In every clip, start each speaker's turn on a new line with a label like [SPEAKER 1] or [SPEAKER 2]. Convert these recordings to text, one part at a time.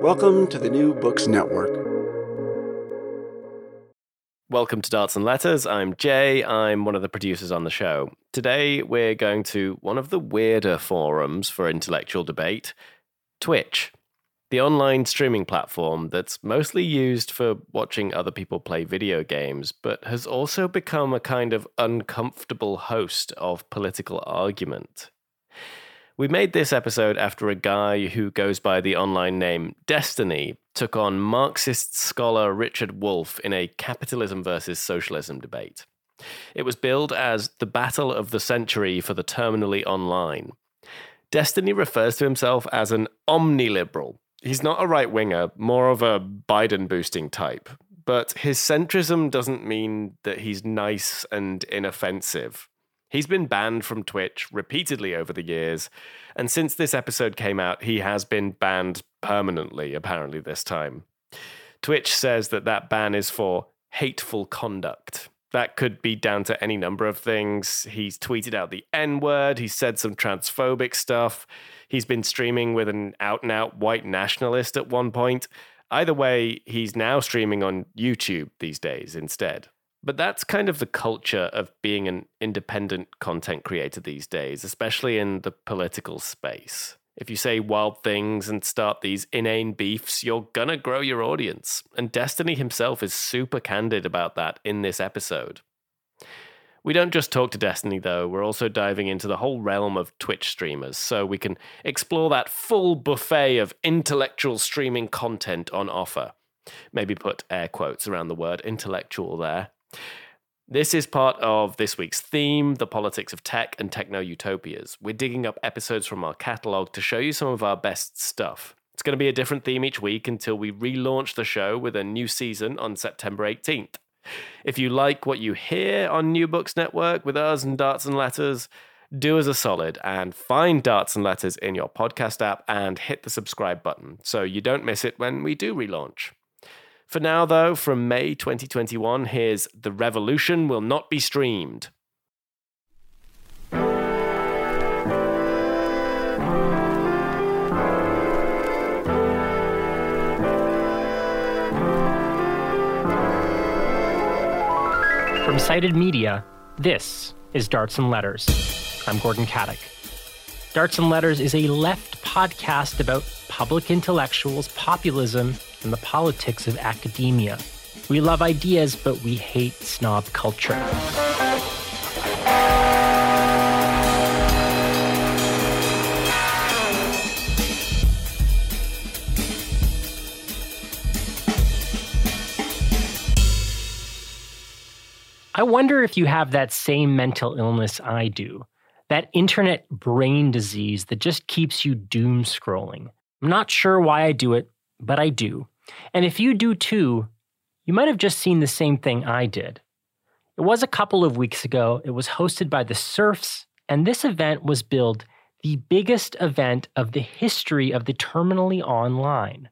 [SPEAKER 1] Welcome to the New Books Network.
[SPEAKER 2] Welcome to Darts and Letters. I'm Jay. I'm one of the producers on the show. Today, we're going to one of the weirder forums for intellectual debate Twitch, the online streaming platform that's mostly used for watching other people play video games, but has also become a kind of uncomfortable host of political argument. We made this episode after a guy who goes by the online name Destiny took on Marxist scholar Richard Wolff in a capitalism versus socialism debate. It was billed as the battle of the century for the terminally online. Destiny refers to himself as an omniliberal. He's not a right winger, more of a Biden boosting type. But his centrism doesn't mean that he's nice and inoffensive. He's been banned from Twitch repeatedly over the years, and since this episode came out, he has been banned permanently, apparently, this time. Twitch says that that ban is for hateful conduct. That could be down to any number of things. He's tweeted out the N word, he said some transphobic stuff, he's been streaming with an out and out white nationalist at one point. Either way, he's now streaming on YouTube these days instead. But that's kind of the culture of being an independent content creator these days, especially in the political space. If you say wild things and start these inane beefs, you're gonna grow your audience. And Destiny himself is super candid about that in this episode. We don't just talk to Destiny, though, we're also diving into the whole realm of Twitch streamers, so we can explore that full buffet of intellectual streaming content on offer. Maybe put air quotes around the word intellectual there. This is part of this week's theme, the politics of tech and techno utopias. We're digging up episodes from our catalog to show you some of our best stuff. It's going to be a different theme each week until we relaunch the show with a new season on September 18th. If you like what you hear on New Books Network with us and Darts and Letters, do us a solid and find Darts and Letters in your podcast app and hit the subscribe button so you don't miss it when we do relaunch. For now, though, from May 2021, here's The Revolution Will Not Be Streamed.
[SPEAKER 3] From Cited Media, this is Darts and Letters. I'm Gordon Katic. Darts and Letters is a left podcast about public intellectuals, populism, and the politics of academia. We love ideas, but we hate snob culture. I wonder if you have that same mental illness I do, that internet brain disease that just keeps you doom scrolling. I'm not sure why I do it, but I do. And if you do too, you might have just seen the same thing I did. It was a couple of weeks ago. It was hosted by the Serfs, and this event was billed the biggest event of the history of the terminally online.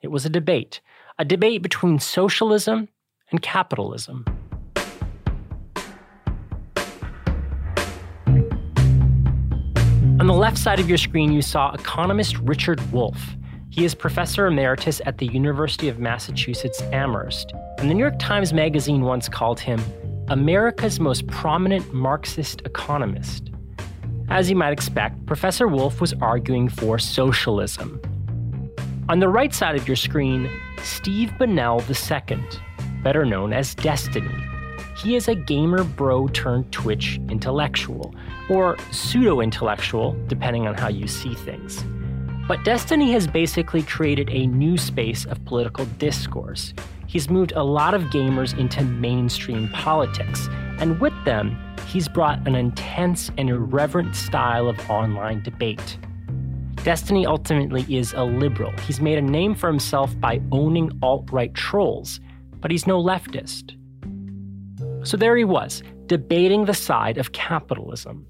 [SPEAKER 3] It was a debate, a debate between socialism and capitalism. On the left side of your screen, you saw economist Richard Wolff. He is professor emeritus at the University of Massachusetts Amherst. And the New York Times Magazine once called him America's most prominent Marxist economist. As you might expect, Professor Wolff was arguing for socialism. On the right side of your screen, Steve Bonnel II. better known as Destiny. He is a gamer bro turned Twitch intellectual, or pseudo intellectual, depending on how you see things. But Destiny has basically created a new space of political discourse. He's moved a lot of gamers into mainstream politics, and with them, he's brought an intense and irreverent style of online debate. Destiny ultimately is a liberal. He's made a name for himself by owning alt right trolls, but he's no leftist. So there he was, debating the side of capitalism.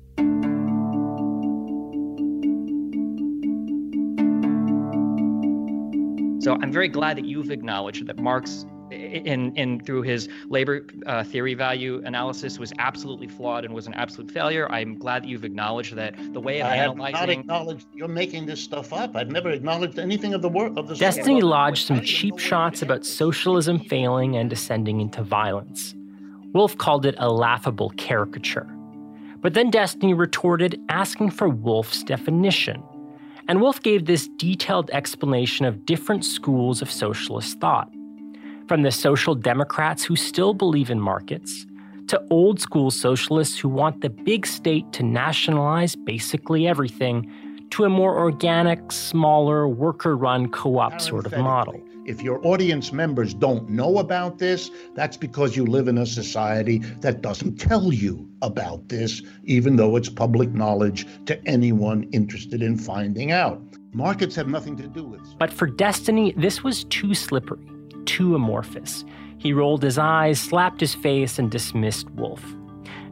[SPEAKER 4] So I'm very glad that you've acknowledged that Marx in in through his labor uh, theory value analysis was absolutely flawed and was an absolute failure. I'm glad that you've acknowledged that the way of
[SPEAKER 5] I
[SPEAKER 4] analyzing.
[SPEAKER 5] have not acknowledged you're making this stuff up. I've never acknowledged anything of the work of the.
[SPEAKER 3] Destiny lodged some cheap shots about socialism failing and descending into violence. Wolff called it a laughable caricature. But then Destiny retorted, asking for Wolff's definition. And Wolff gave this detailed explanation of different schools of socialist thought from the social democrats who still believe in markets, to old school socialists who want the big state to nationalize basically everything, to a more organic, smaller, worker run co op sort of model.
[SPEAKER 5] If your audience members don't know about this, that's because you live in a society that doesn't tell you about this, even though it's public knowledge to anyone interested in finding out. Markets have nothing to do with it.
[SPEAKER 3] But for Destiny, this was too slippery too amorphous. He rolled his eyes, slapped his face, and dismissed Wolff.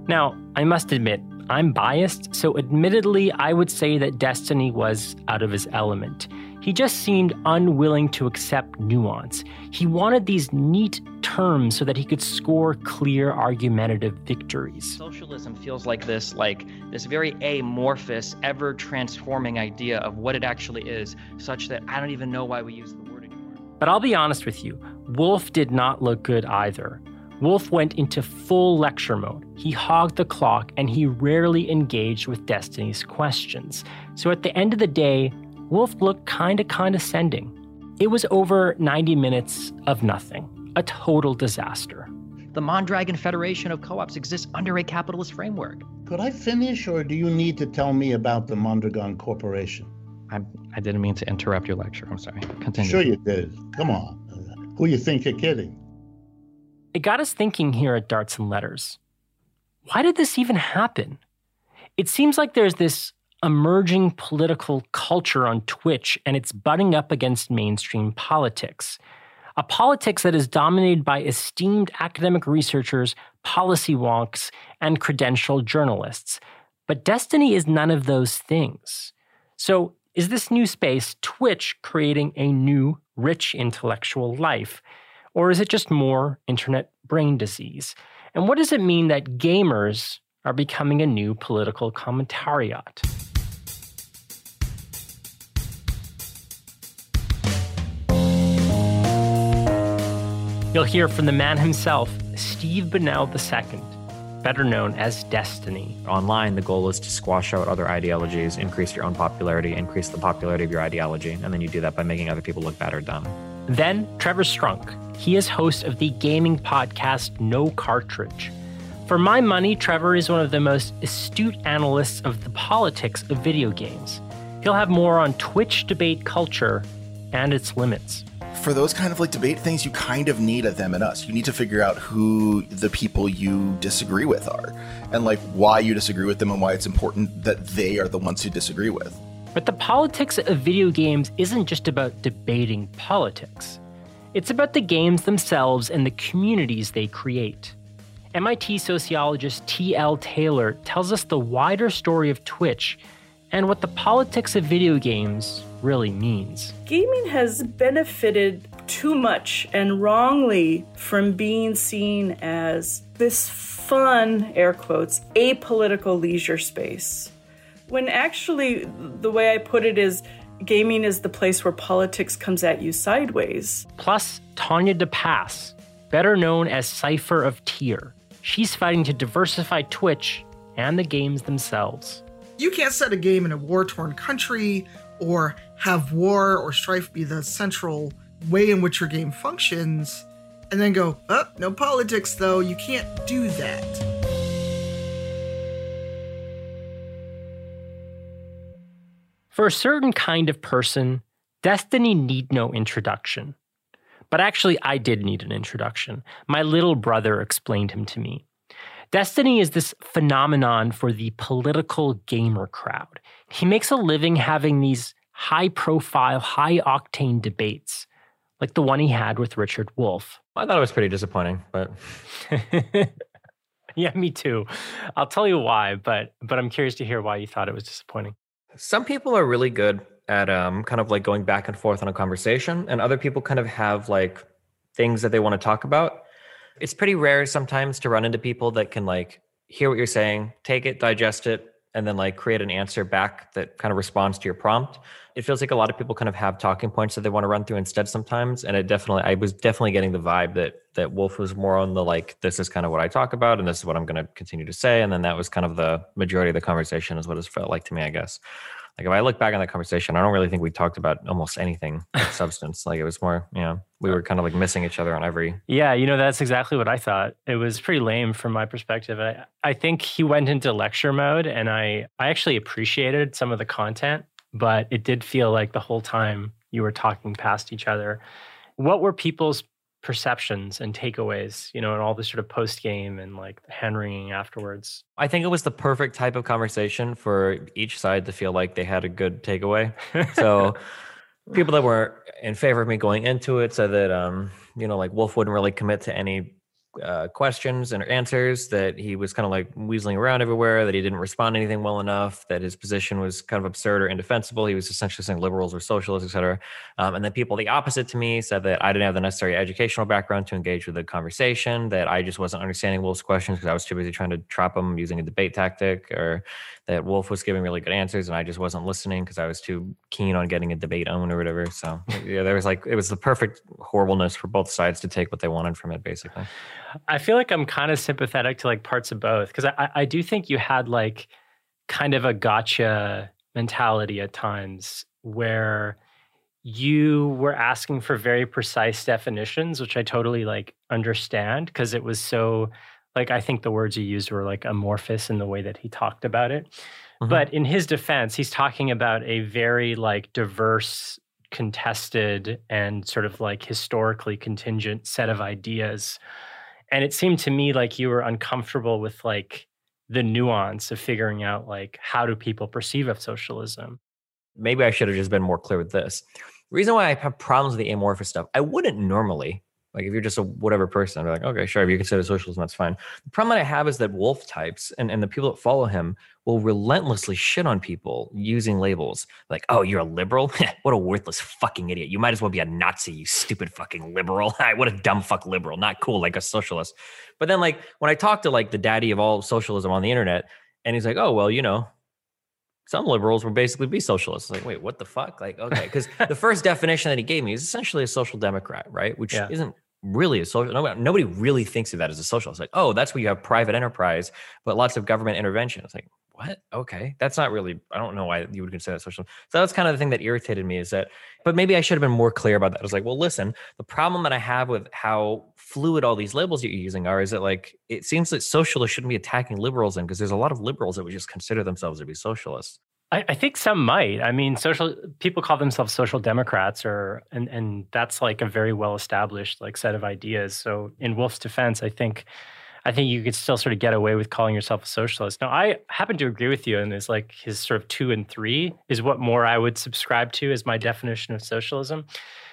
[SPEAKER 3] Now, I must admit, I'm biased, so admittedly, I would say that Destiny was out of his element. He just seemed unwilling to accept nuance. He wanted these neat terms so that he could score clear argumentative victories.
[SPEAKER 4] Socialism feels like this like this very amorphous, ever transforming idea of what it actually is, such that I don't even know why we use the word anymore.
[SPEAKER 3] But I'll be honest with you, Wolff did not look good either. Wolff went into full lecture mode. He hogged the clock and he rarely engaged with Destiny's questions. So at the end of the day, Wolff looked kinda condescending. It was over 90 minutes of nothing, a total disaster.
[SPEAKER 4] The Mondragon Federation of Co ops exists under a capitalist framework.
[SPEAKER 5] Could I finish, or do you need to tell me about the Mondragon Corporation?
[SPEAKER 4] I, I didn't mean to interrupt your lecture. I'm sorry. Continue.
[SPEAKER 5] Sure, you did. Come on. Who you think you're kidding?
[SPEAKER 3] It got us thinking here at Darts and Letters. Why did this even happen? It seems like there's this emerging political culture on Twitch and it's butting up against mainstream politics. A politics that is dominated by esteemed academic researchers, policy wonks, and credentialed journalists. But Destiny is none of those things. So, is this new space, Twitch, creating a new, rich intellectual life? Or is it just more internet brain disease? And what does it mean that gamers are becoming a new political commentariat? You'll hear from the man himself, Steve Bonnel II, better known as Destiny.
[SPEAKER 6] Online, the goal is to squash out other ideologies, increase your own popularity, increase the popularity of your ideology, and then you do that by making other people look bad or dumb.
[SPEAKER 3] Then, Trevor Strunk. He is host of the gaming podcast No Cartridge. For my money, Trevor is one of the most astute analysts of the politics of video games. He'll have more on Twitch debate culture and its limits
[SPEAKER 7] for those kind of like debate things, you kind of need a them and us. You need to figure out who the people you disagree with are and like why you disagree with them and why it's important that they are the ones who disagree with.
[SPEAKER 3] But the politics of video games isn't just about debating politics. It's about the games themselves and the communities they create. MIT sociologist T.L. Taylor tells us the wider story of Twitch and what the politics of video games really means.
[SPEAKER 8] Gaming has benefited too much and wrongly from being seen as this fun, air quotes, apolitical leisure space. When actually, the way I put it is, gaming is the place where politics comes at you sideways.
[SPEAKER 3] Plus, Tanya DePass, better known as Cypher of Tyr. She's fighting to diversify Twitch and the games themselves.
[SPEAKER 9] You can't set a game in a war torn country or have war or strife be the central way in which your game functions and then go, oh, no politics though. You can't do that.
[SPEAKER 3] For a certain kind of person, destiny need no introduction. But actually, I did need an introduction. My little brother explained him to me. Destiny is this phenomenon for the political gamer crowd. He makes a living having these high profile, high octane debates, like the one he had with Richard Wolff.
[SPEAKER 6] I thought it was pretty disappointing, but.
[SPEAKER 3] yeah, me too. I'll tell you why, but but I'm curious to hear why you thought it was disappointing.
[SPEAKER 6] Some people are really good at um, kind of like going back and forth on a conversation, and other people kind of have like things that they want to talk about. It's pretty rare sometimes to run into people that can like hear what you're saying, take it, digest it, and then like create an answer back that kind of responds to your prompt. It feels like a lot of people kind of have talking points that they want to run through instead sometimes. And it definitely, I was definitely getting the vibe that that Wolff was more on the like, this is kind of what I talk about, and this is what I'm going to continue to say. And then that was kind of the majority of the conversation, is what it felt like to me, I guess like if I look back on that conversation, I don't really think we talked about almost anything substance. Like it was more, you know, we were kind of like missing each other on every.
[SPEAKER 3] Yeah, you know, that's exactly what I thought. It was pretty lame from my perspective. I, I think he went into lecture mode, and I I actually appreciated some of the content, but it did feel like the whole time you were talking past each other. What were people's perceptions and takeaways, you know, and all this sort of post game and like hand wringing afterwards.
[SPEAKER 6] I think it was the perfect type of conversation for each side to feel like they had a good takeaway. So people that were in favor of me going into it said that, um, you know, like Wolff wouldn't really commit to any uh, questions and answers, that he was kind of like weaseling around everywhere, that he didn't respond to anything well enough, that his position was kind of absurd or indefensible. He was essentially saying liberals were socialists, etc. Um, and then people the opposite to me said that I didn't have the necessary educational background to engage with the conversation, that I just wasn't understanding Wolff's questions because I was too busy trying to trap him using a debate tactic, or that Wolff was giving really good answers and I just wasn't listening because I was too keen on getting a debate on or whatever. So yeah, there was like it was the perfect horribleness for both sides to take what they wanted from it, basically.
[SPEAKER 3] I feel like I'm kind of sympathetic to like parts of both because I, I do think you had like kind of a gotcha mentality at times where you were asking for very precise definitions, which I totally like understand because it was so like I think the words you used were like amorphous in the way that he talked about it. Mm-hmm. But in his defense, he's talking about a very like diverse, contested, and sort of like historically contingent set of ideas and it seemed to me like you were uncomfortable with like the nuance of figuring out like how do people perceive of socialism
[SPEAKER 6] maybe i should have just been more clear with this the reason why i have problems with the amorphous stuff i wouldn't normally like if you're just a whatever person, I'm like, okay, sure, if you consider socialism, that's fine. The problem that I have is that Wolff types and, and the people that follow him will relentlessly shit on people using labels like, oh, you're a liberal? what a worthless fucking idiot. You might as well be a Nazi, you stupid fucking liberal. what a dumb fuck liberal. Not cool, like a socialist. But then like when I talk to like the daddy of all socialism on the internet, and he's like, oh, well, you know, some liberals will basically be socialists. Like, wait, what the fuck? Like, okay, because the first definition that he gave me is essentially a social democrat, right? Which yeah. isn't really a social nobody really thinks of that as a social. It's like oh that's where you have private enterprise but lots of government intervention. It's like what? Okay. That's not really i don't know why you would consider that social. So that's kind of the thing that irritated me is that but maybe i should have been more clear about that. I was like well listen the problem that i have with how fluid all these labels you're using are is that like it seems that socialists shouldn't be attacking liberals in because there's a lot of liberals that would just consider themselves to be socialists
[SPEAKER 3] I, I, think some might. I mean, social people call themselves social democrats, or and and that's like a very well established like set of ideas. So in Wolff's defense, I think I think you could still sort of get away with calling yourself a socialist. Now, I happen to agree with you, and it's like his sort of two and three is what more I would subscribe to as my definition of socialism.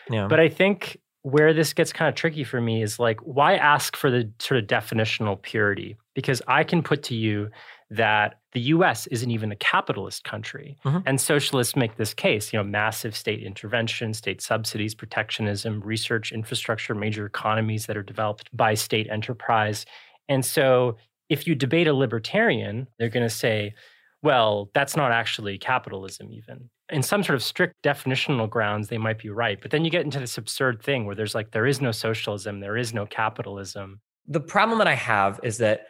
[SPEAKER 3] Yeah. But I think where this gets kind of tricky for me is like, why ask for the sort of definitional purity? Because I can put to you that the US isn't even a capitalist country. Mm-hmm. And socialists make this case, you know, massive state intervention, state subsidies, protectionism, research infrastructure, major economies that are developed by state enterprise. And so if you debate a libertarian, they're going to say, well, that's not actually capitalism, even. In some sort of strict definitional grounds, they might be right. But then you get into this absurd thing where there's like, there is no socialism, there is no capitalism.
[SPEAKER 6] The problem that I have is that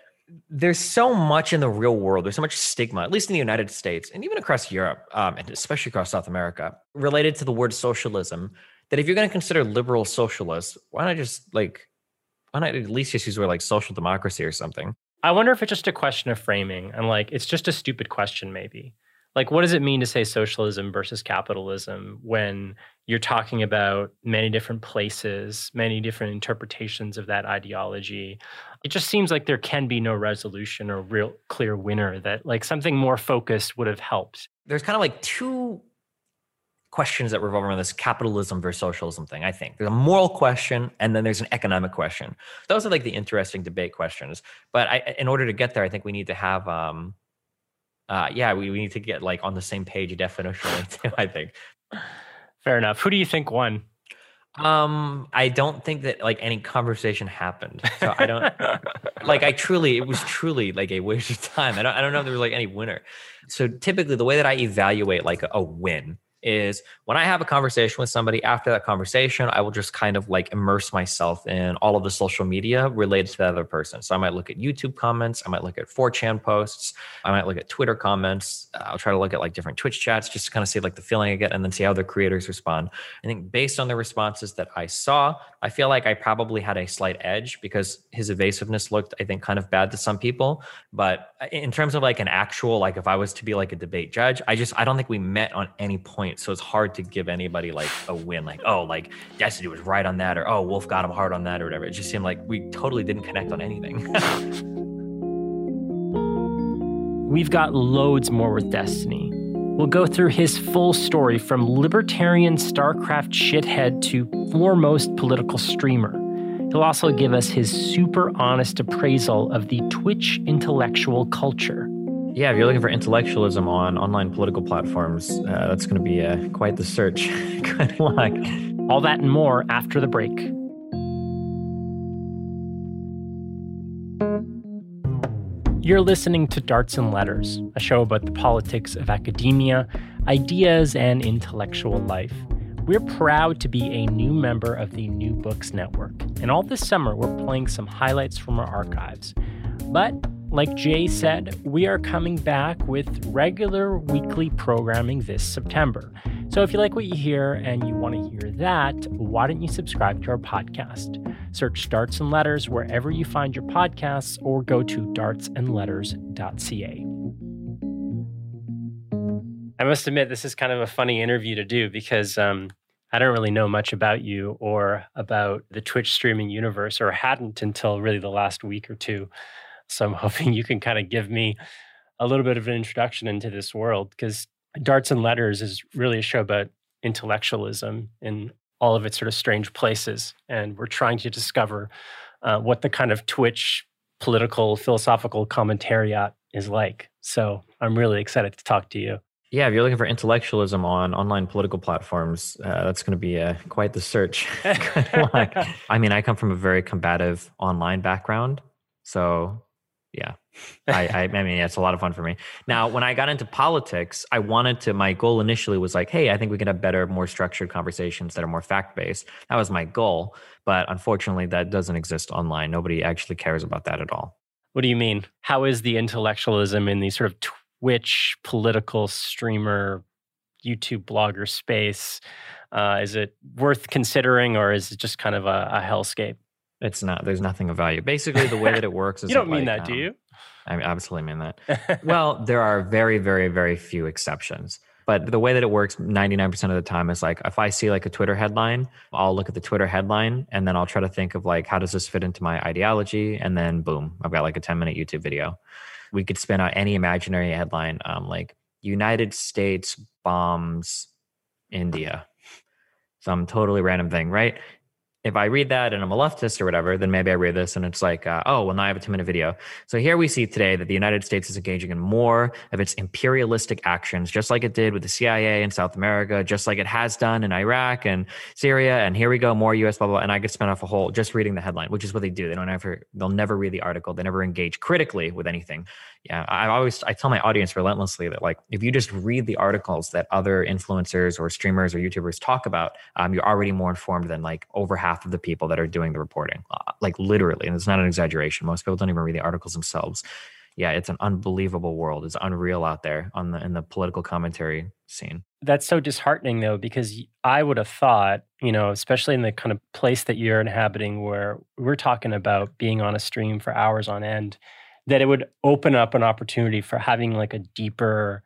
[SPEAKER 6] there's so much in the real world. There's so much stigma, at least in the United States and even across Europe, um, and especially across South America, related to the word socialism. That if you're going to consider liberal socialists, why not just like Why not at least just use word like social democracy or something?
[SPEAKER 3] I wonder if it's just a question of framing and like it's just a stupid question, maybe. Like, what does it mean to say socialism versus capitalism when you're talking about many different places, many different interpretations of that ideology? It just seems like there can be no resolution or real clear winner, that like something more focused would have helped.
[SPEAKER 6] There's kind of like two questions that revolve around this capitalism versus socialism thing. I think there's a moral question and then there's an economic question. Those are like the interesting debate questions. But I, in order to get there, I think we need to have, um, uh, yeah, we, we need to get like on the same page definitionally too. I think.
[SPEAKER 3] Fair enough. Who do you think won?
[SPEAKER 6] Um, I don't think that like any conversation happened. So I don't like I truly it was truly like a waste of time. I don't I don't know if there was like any winner. So typically the way that I evaluate like a, a win is when I have a conversation with somebody, after that conversation, I will just kind of like immerse myself in all of the social media related to that other person. So I might look at YouTube comments, I might look at 4chan posts, I might look at Twitter comments. Uh, I'll try to look at like different Twitch chats just to kind of see like the feeling I get and then see how the creators respond. I think based on the responses that I saw, I feel like I probably had a slight edge because his evasiveness looked, I think, kind of bad to some people. But uh, in terms of like an actual, like if I was to be like a debate judge, I just, I don't think we met on any point point. So it's hard to give anybody like a win, like, oh, like Destiny was right on that, or oh, Wolff got him hard on that, or whatever. It just seemed like we totally didn't connect on anything.
[SPEAKER 3] We've got loads more with Destiny. We'll go through his full story from libertarian StarCraft shithead to foremost political streamer. He'll also give us his super honest appraisal of the Twitch intellectual culture.
[SPEAKER 6] Yeah, if you're looking for intellectualism on online political platforms, uh, that's going to be uh, quite the search. Good luck.
[SPEAKER 3] All that and more after the break. You're listening to Darts and Letters, a show about the politics of academia, ideas, and intellectual life. We're proud to be a new member of the New Books Network, and all this summer we're playing some highlights from our archives. But like Jay said, we are coming back with regular weekly programming this September. So if you like what you hear and you want to hear that, why don't you subscribe to our podcast? Search Darts and Letters wherever you find your podcasts or go to dartsandletters.ca. I must admit, this is kind of a funny interview to do because um, I don't really know much about you or about the Twitch streaming universe, or hadn't until really the last week or two. So I'm hoping you can kind of give me a little bit of an introduction into this world because Darts and Letters is really a show about intellectualism in all of its sort of strange places. And we're trying to discover uh, what the kind of Twitch political, philosophical commentariat is like. So I'm really excited to talk to you.
[SPEAKER 6] Yeah, if you're looking for intellectualism on online political platforms, uh, that's going to be uh, quite the search. I mean, I come from a very combative online background. So yeah. I, I, I mean it's a lot of fun for me. Now when i got into politics i wanted to my goal initially was like hey i think we can have better more structured conversations that are more fact-based. That was my goal but unfortunately that doesn't exist online. Nobody actually cares about that at all.
[SPEAKER 3] What do you mean? How is the intellectualism in the sort of twitch political streamer youtube blogger space uh, is it worth considering or is it just kind of a, a hellscape
[SPEAKER 6] it's not. There's nothing of value. Basically, the way that it works is
[SPEAKER 3] you don't mean
[SPEAKER 6] like,
[SPEAKER 3] that, um, do you?
[SPEAKER 6] I absolutely mean that. well, there are very, very, very few exceptions. But the way that it works 99% of the time is like if I see like a Twitter headline, I'll look at the Twitter headline and then I'll try to think of like how does this fit into my ideology? And then boom, I've got like a 10 minute YouTube video. We could spin out any imaginary headline, um, like United States bombs India. Some totally random thing, right? If I read that and I'm a leftist or whatever, then maybe I read this and it's like, uh, oh, well, now I have a two minute video. So here we see today that the United States is engaging in more of its imperialistic actions, just like it did with the CIA in South America, just like it has done in Iraq and Syria. And here we go, more US, blah, blah. And I could spend off a whole just reading the headline, which is what they do. They don't ever, they'll never read the article. They never engage critically with anything yeah i always i tell my audience relentlessly that like if you just read the articles that other influencers or streamers or youtubers talk about um, you're already more informed than like over half of the people that are doing the reporting uh, like literally and it's not an exaggeration most people don't even read the articles themselves yeah, it's an unbelievable world. It's unreal out there on the in the political commentary scene.
[SPEAKER 3] That's so disheartening though, because I would have thought, you know, especially in the kind of place that you're inhabiting where we're talking about being on a stream for hours on end, that it would open up an opportunity for having like a deeper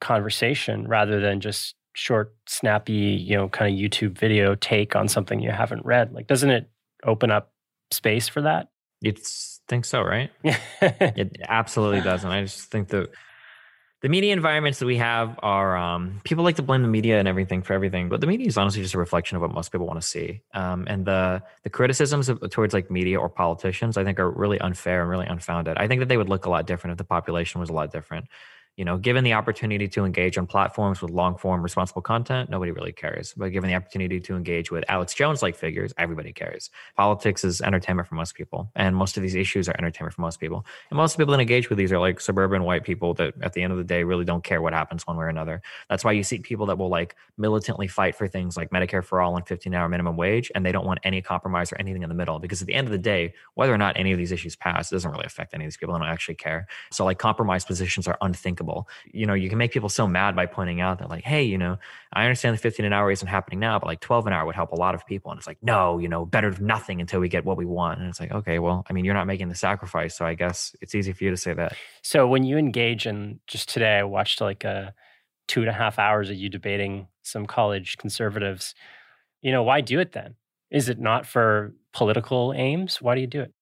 [SPEAKER 3] conversation rather than just short, snappy, you know, kind of YouTube video take on something you haven't read. Like, doesn't it open up space for that?
[SPEAKER 6] You think so, right? it absolutely doesn't. I just think that the media environments that we have are um, people like to blame the media and everything for everything, but the media is honestly just a reflection of what most people want to see. Um, and the the criticisms of, towards like media or politicians, I think, are really unfair and really unfounded. I think that they would look a lot different if the population was a lot different you know, given the opportunity to engage on platforms with long form responsible content, nobody really cares. But given the opportunity to engage with Alex Jones like figures, everybody cares. Politics is entertainment for most people, and most of these issues are entertainment for most people. And most people that engage with these are like suburban white people that at the end of the day really don't care what happens one way or another. That's why you see people that will like militantly fight for things like Medicare for all and 15 hour minimum wage, and they don't want any compromise or anything in the middle. Because at the end of the day, whether or not any of these issues pass doesn't really affect any of these people. They don't actually care. So like compromise positions are unthinkable You know, you can make people so mad by pointing out that, like, hey, you know, I understand the 15 an hour isn't happening now, but like 12 an hour would help a lot of people. And it's like, no, you know, better than nothing until we get what we want. And it's like, okay, well, I mean, you're not making the sacrifice. So I guess it's easy for you to say that.
[SPEAKER 3] So when you engage in just today, I watched like a two and a half hours of you debating some college conservatives. You know, why do it then? Is it not for political aims? Why do you do it?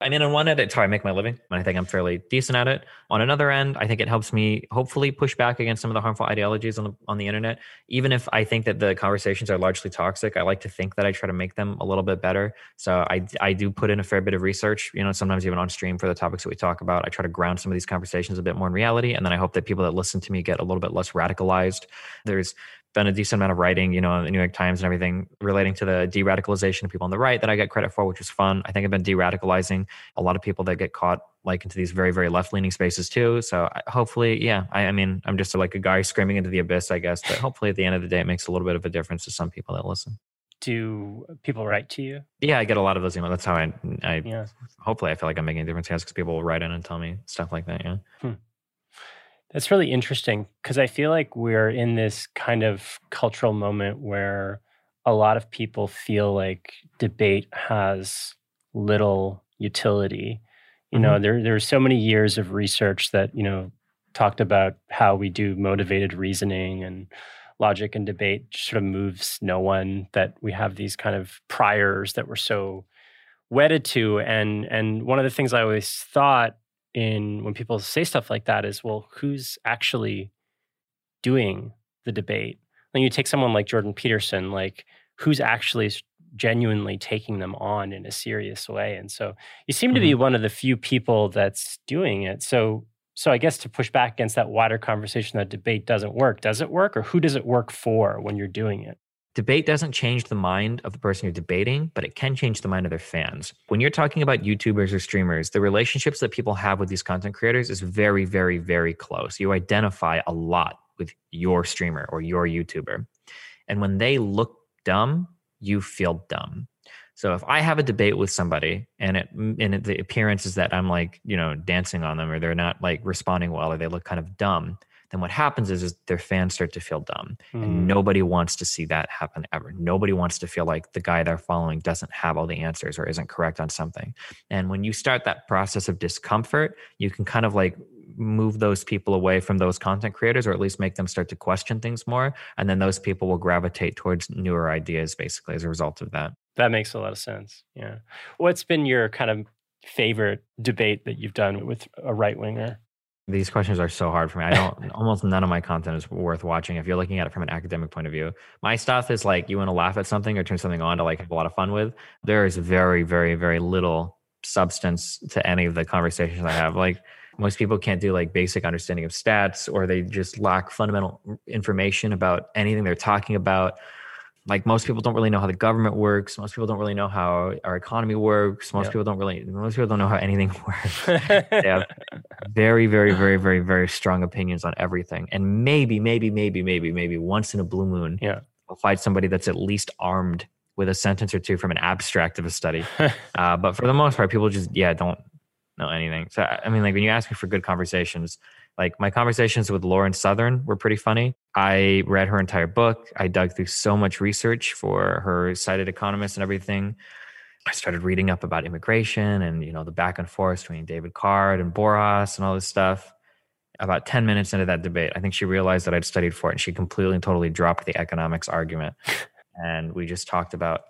[SPEAKER 6] I mean, on one end, it's how I make my living, and I think I'm fairly decent at it. On another end, I think it helps me hopefully push back against some of the harmful ideologies on the on the internet. Even if I think that the conversations are largely toxic, I like to think that I try to make them a little bit better. So I I do put in a fair bit of research. You know, sometimes even on stream for the topics that we talk about. I try to ground some of these conversations a bit more in reality, and then I hope that people that listen to me get a little bit less radicalized. There's done a decent amount of writing, you know, in the New York Times and everything relating to the de radicalization of people on the right that I get credit for, which was fun. I think I've been de radicalizing a lot of people that get caught like into these very, very left leaning spaces too. So hopefully, yeah, I, I, mean, I'm just like a guy screaming into the abyss, I guess. But hopefully at the end of the day, it makes a little bit of a difference to some people that listen.
[SPEAKER 3] Do people write to you?
[SPEAKER 6] Yeah, I get a lot of those emails. That's how I, I yeah. hopefully I feel like I'm making a difference because people will write in and tell me stuff like that. Yeah. Hmm.
[SPEAKER 3] That's really interesting because I feel like we're in this kind of cultural moment where a lot of people feel like debate has little utility. You mm-hmm. know, there there there's so many years of research that, you know, talked about how we do motivated reasoning and logic and debate sort of moves no one that we have these kind of priors that we're so wedded to and and one of the things I always thought in when people say stuff like that is, well, who's actually doing the debate? Then you take someone like Jordan Peterson, like who's actually genuinely taking them on in a serious way. And so you seem to be mm-hmm. one of the few people that's doing it. So so I guess to push back against that wider conversation that debate doesn't work, does it work or who does it work for when you're doing it?
[SPEAKER 6] Debate doesn't change the mind of the person you're debating, but it can change the mind of their fans. When you're talking about YouTubers or streamers, the relationships that people have with these content creators is very, very, very close. You identify a lot with your streamer or your YouTuber. And when they look dumb, you feel dumb. So if I have a debate with somebody and it and it, the appearance is that I'm like, you know, dancing on them or they're not like responding well or they look kind of dumb, then what happens is, is their fans start to feel dumb. Mm. And nobody wants to see that happen ever. Nobody wants to feel like the guy they're following doesn't have all the answers or isn't correct on something. And when you start that process of discomfort, you can kind of like move those people away from those content creators or at least make them start to question things more. And then those people will gravitate towards newer ideas basically as a result of that.
[SPEAKER 3] That makes a lot of sense. Yeah. What's been your kind of favorite debate that you've done with a right winger?
[SPEAKER 6] These questions are so hard for me. I don't almost none of my content is worth watching if you're looking at it from an academic point of view. My stuff is like you want to laugh at something or turn something on to like have a lot of fun with. There is very, very, very little substance to any of the conversations I have. Like most people can't do like basic understanding of stats or they just lack fundamental information about anything they're talking about like most people don't really know how the government works. Most people don't really know how our economy works. Most people don't really most people don't know how anything works. They have very very very very very strong opinions on everything. And maybe maybe maybe maybe maybe once in a blue moon
[SPEAKER 3] yeah.
[SPEAKER 6] we'll find somebody that's at least armed with a sentence or two from an abstract of a study. Uh, but for the most part people just yeah don't know anything. So I mean, like when you ask me for good conversations, like my conversations with Lauren Southern were pretty funny. I read her entire book. I dug through so much research for her cited economists and everything. I started reading up about immigration and you know the back and forth between David Card and Borjas and all this stuff. About 10 minutes into that debate, I think she realized that I'd studied for it and she completely and totally dropped the economics argument. and we just talked about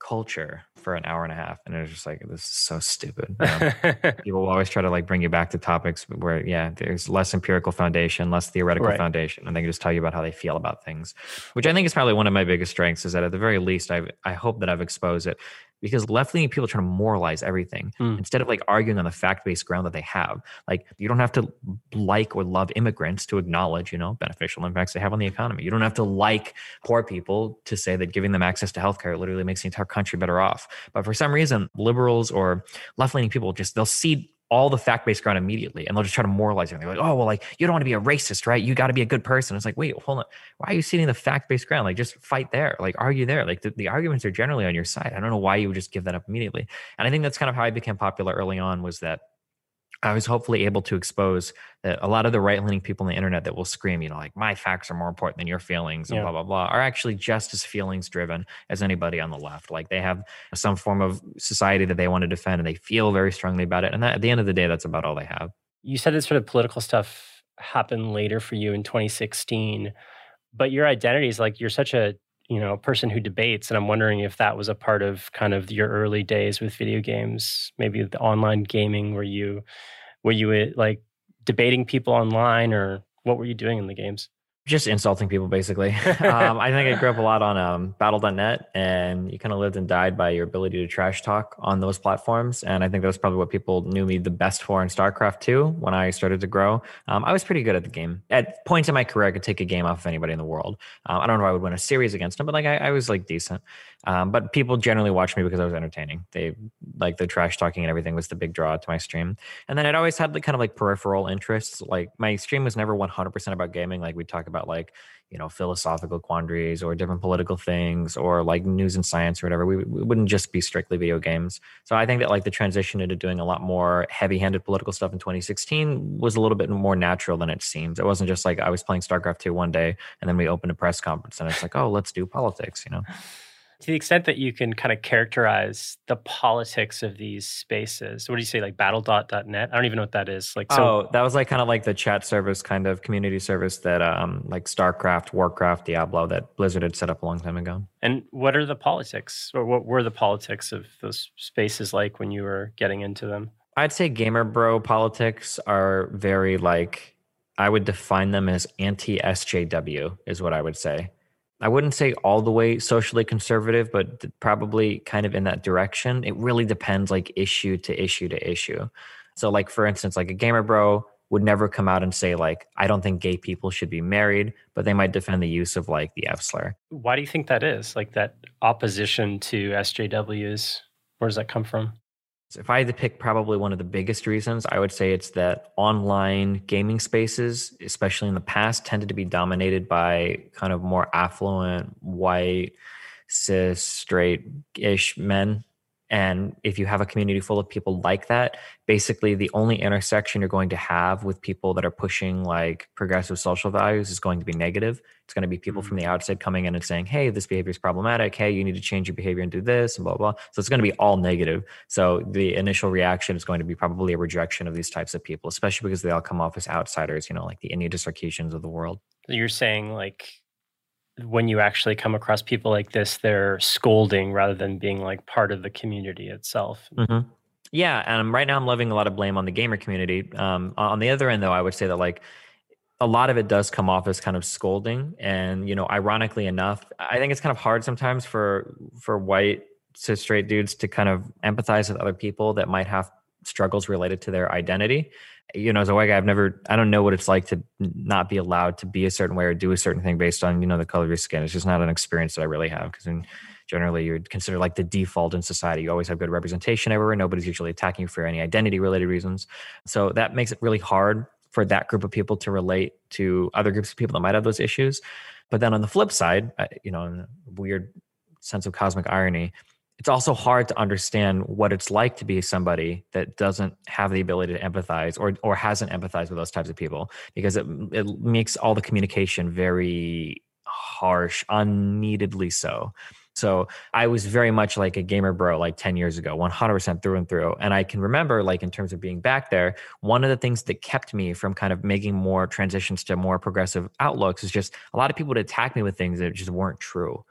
[SPEAKER 6] culture for an hour and a half and it was just like this is so stupid you know? Um, people will always try to like bring you back to topics where yeah there's less empirical foundation less theoretical right. foundation and they can just tell you about how they feel about things which i think is probably one of my biggest strengths is that at the very least i i hope that i've exposed it because left-leaning people try to moralize everything mm. instead of like arguing on the fact-based ground that they have. Like you don't have to like or love immigrants to acknowledge you know beneficial impacts they have on the economy. You don't have to like poor people to say that giving them access to healthcare literally makes the entire country better off. But for some reason liberals or left-leaning people just they'll see all the fact-based ground immediately and they'll just try to moralize it. They're like, oh, well, like you don't want to be a racist, right? You got to be a good person. It's like, wait, hold on. Why are you seeing the fact-based ground? Like just fight there. Like argue there. Like the, the arguments are generally on your side. I don't know why you would just give that up immediately. And I think that's kind of how I became popular early on was that I was hopefully able to expose that a lot of the right leaning people on the internet that will scream, you know, like my facts are more important than your feelings and yeah. blah, blah, blah, are actually just as feelings driven as anybody on the left. Like they have some form of society that they want to defend and they feel very strongly about it. And that, at the end of the day, that's about all they have.
[SPEAKER 3] You said this sort of political stuff happened later for you in 2016, but your identity is like you're such a you know a person who debates and i'm wondering if that was a part of kind of your early days with video games maybe the online gaming where you were you eh, like debating people online or what were you doing in the games
[SPEAKER 6] just insulting people basically. Um, i think i grew up a lot on um, battle.net and you kind of lived and died by your ability to trash talk on those platforms and i think that's probably what people knew me the best for in starcraft 2 when i started to grow. Um, i was pretty good at the game. At points in my career i could take a game off of anybody in the world. Um, i don't know if i would win a series against them but like i, I was like decent. Um, but people generally watched me because i was entertaining. They like the trash talking and everything was the big draw to my stream. And then i'd always had the kind of like peripheral interests. Like my stream was never 100% about gaming like we talk about like you know philosophical quandaries or different political things or like news and science or whatever we, we wouldn't just be strictly video games. So i think that like the transition into doing a lot more heavy-handed political stuff in 2016 was a little bit more natural than it seems. It wasn't just like i was playing starcraft 2 one day and then we opened a press conference and it's like oh let's do politics you know
[SPEAKER 3] to the extent that you can kind of characterize the politics of these spaces what do you say like battle.net i don't even know what that is like
[SPEAKER 6] so oh, that was like kind of like the chat service kind of community service that um like starcraft warcraft diablo that blizzard had set up a long time ago.
[SPEAKER 3] And what are the politics or what were the politics of those spaces like when you were getting into them?
[SPEAKER 6] I'd say gamer bro politics are very like i would define them as anti sjw is what i would say I wouldn't say all the way socially conservative, but probably kind of in that direction. It really depends, like issue to issue to issue. So, like for instance, like a gamer bro would never come out and say like, I don't think gay people should be married, but they might defend the use of like the F slur.
[SPEAKER 3] Why do you think that is? Like that opposition to SJWs? Where does that come from?
[SPEAKER 6] If I had to pick probably one of the biggest reasons, I would say it's that online gaming spaces, especially in the past, tended to be dominated by kind of more affluent, white, cis, straight ish men and if you have a community full of people like that, basically the only intersection you're going to have with people that are pushing like progressive social values is going to be negative. It's going to be people from the mm. outside coming in and saying, hey, this behavior is problematic. Hey, you need to change your behavior and do this and blah, blah. So it's going to be all negative. So the initial reaction is going to be probably a rejection of these types of people, especially because they all come off as outsiders, you know, like the Anita Sarkeesians of the world.
[SPEAKER 3] You're saying like when you actually come across people like this, they're scolding rather than being like part of the community itself.
[SPEAKER 6] Mm-hmm. Yeah, and right now I'm loving a lot of blame on the gamer community. Um, on the other end, though, I would say that like a lot of it does come off as kind of scolding, and you know, ironically enough, I think it's kind of hard sometimes for for white cis straight dudes to kind of empathize with other people that might have struggles related to their identity you know, as a white guy, I've never, I don't know what it's like to not be allowed to be a certain way or do a certain thing based on, you know, the color of your skin. It's just not an experience that I really have because generally you're considered like the default in society. You always have good representation everywhere. Nobody's usually attacking you for any identity related reasons. So that makes it really hard for that group of people to relate to other groups of people that might have those issues. But then on the flip side, you know, in a weird sense of cosmic irony, it's also hard to understand what it's like to be somebody that doesn't have the ability to empathize or or hasn't empathized with those types of people because it it makes all the communication very harsh, unneededly so. So I was very much like a gamer bro like 10 years ago, 100% through and through. And I can remember, like, in terms of being back there, one of the things that kept me from kind of making more transitions to more progressive outlooks is just a lot of people would attack me with things that just weren't true.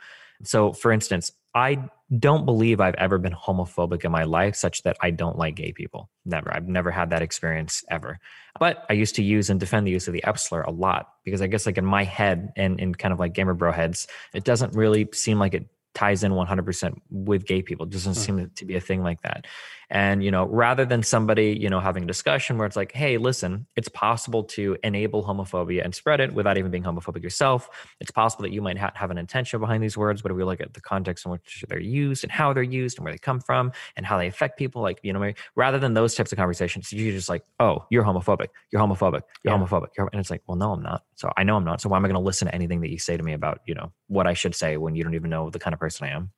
[SPEAKER 6] So, for instance, I don't believe I've ever been homophobic in my life such that I don't like gay people. Never. I've never had that experience ever. But I used to use and defend the use of the F slur a lot because I guess like in my head and in kind of like gamer bro heads, it doesn't really seem like it ties in 100% with gay people. It doesn't mm. seem to be a thing like that. And, you know, rather than somebody, you know, having a discussion where it's like, hey, listen, it's possible to enable homophobia and spread it without even being homophobic yourself. It's possible that you might ha- have an intention behind these words, but if we look at the context in which they're used and how they're used and where they come from and how they affect people, like, you know, rather than those types of conversations, you're just like, oh, you're homophobic, you're homophobic, you're yeah. homophobic. You're, and it's like, well, no, I'm not. So I know I'm not. So why am I going to listen to anything that you say to me about, you know, what I should say when you don't even know the kind of person I am?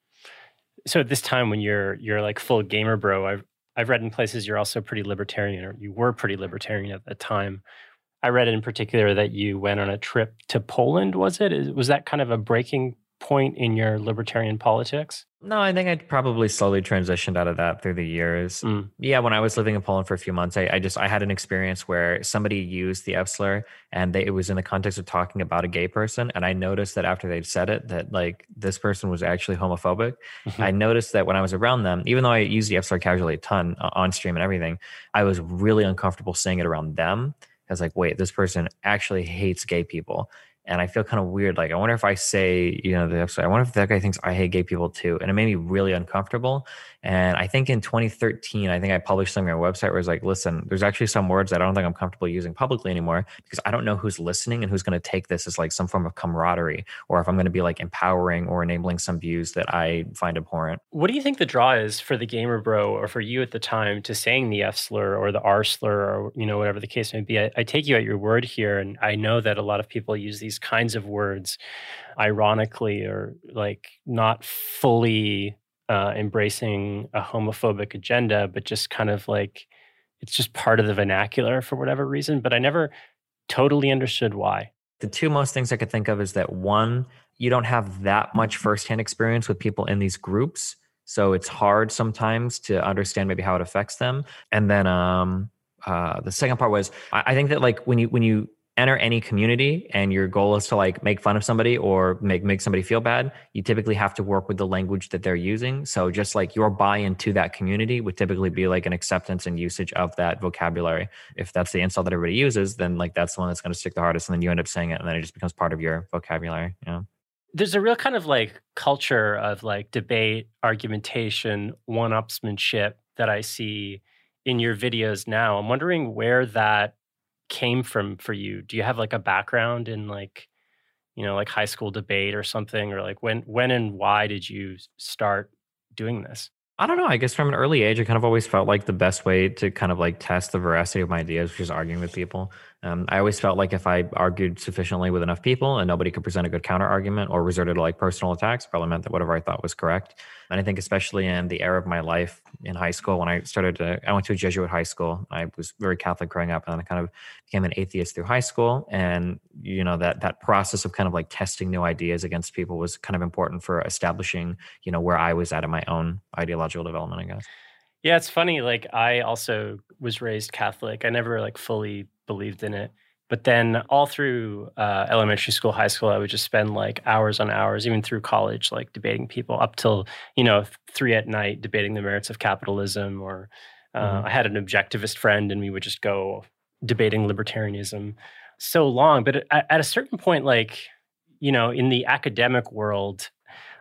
[SPEAKER 3] So at this time when you're you're like full gamer bro i've i've read in places you're also pretty libertarian or you were pretty libertarian at the time. I read in particular that you went on a trip to poland was it? Was that kind of a breaking point in your libertarian politics?
[SPEAKER 6] No, I think I probably slowly transitioned out of that through the years. Mm. Yeah, when I was living in Poland for a few months, I, I, just I had an experience where somebody used the F slur, and they, it was in the context of talking about a gay person, and I noticed that after they'd said it, that like this person was actually homophobic. Mm-hmm. I noticed that when I was around them, even though I used the F slur casually a ton on stream and everything, I was really uncomfortable saying it around them. I was like, wait, this person actually hates gay people and I feel kind of weird. Like, I wonder if I say, you know, the episode, I wonder if that guy thinks I hate gay people too. And it made me really uncomfortable. And I think in 2013, I think I published something on my website where it's like, listen, there's actually some words that I don't think I'm comfortable using publicly anymore because I don't know who's listening and who's going to take this as like some form of camaraderie or if I'm going to be like empowering or enabling some views that I find abhorrent.
[SPEAKER 3] What do you think the draw is for the gamer bro or for you at the time to saying the F slur or the R slur or, you know, whatever the case may be? I, I take you at your word here. And I know that a lot of people use these kinds of words ironically or like not fully uh, embracing a homophobic agenda, but just kind of like it's just part of the vernacular for whatever reason. But I never totally understood why.
[SPEAKER 6] The two most things I could think of is that one, you don't have that much firsthand experience with people in these groups. So it's hard sometimes to understand maybe how it affects them. And then um, uh, the second part was I, I think that like when you when you enter any community and your goal is to like make fun of somebody or make make somebody feel bad you typically have to work with the language that they're using. So just like your buy into that community would typically be like an acceptance and usage of that vocabulary. If that's the insult that everybody uses then like that's the one that's going to stick the hardest and then you end up saying it and then it just becomes part of your vocabulary you know?
[SPEAKER 3] There's a real kind of like culture of like debate argumentation one-upsmanship that i see in your videos now. I'm wondering where that came from for you? Do you have like a background in like, you know, like high school debate or something, or like when when and why did you start doing this?
[SPEAKER 6] I don't know. I guess from an early age, I kind of always felt like the best way to kind of like test the veracity of my ideas, was is arguing with people. Um, I always felt like if I argued sufficiently with enough people and nobody could present a good counter argument or resorted to like personal attacks, probably meant that whatever I thought was correct. And I think especially in the era of my life in high school, when I started to, I went to a Jesuit high school. I was very Catholic growing up, and then I kind of became an atheist through high school. And you know that that process of kind of like testing new ideas against people was kind of important for establishing, you know, where I was at in my own ideological development. I guess.
[SPEAKER 3] Yeah, it's funny. Like I also was raised Catholic. I never like fully believed in it. But then all through uh, elementary school, high school, I would just spend like hours on hours, even through college, like debating people up till, you know, three at night, debating the merits of capitalism. Or uh, mm-hmm. I had an objectivist friend and we would just go debating libertarianism so long. But at, at a certain point, like, you know, in the academic world,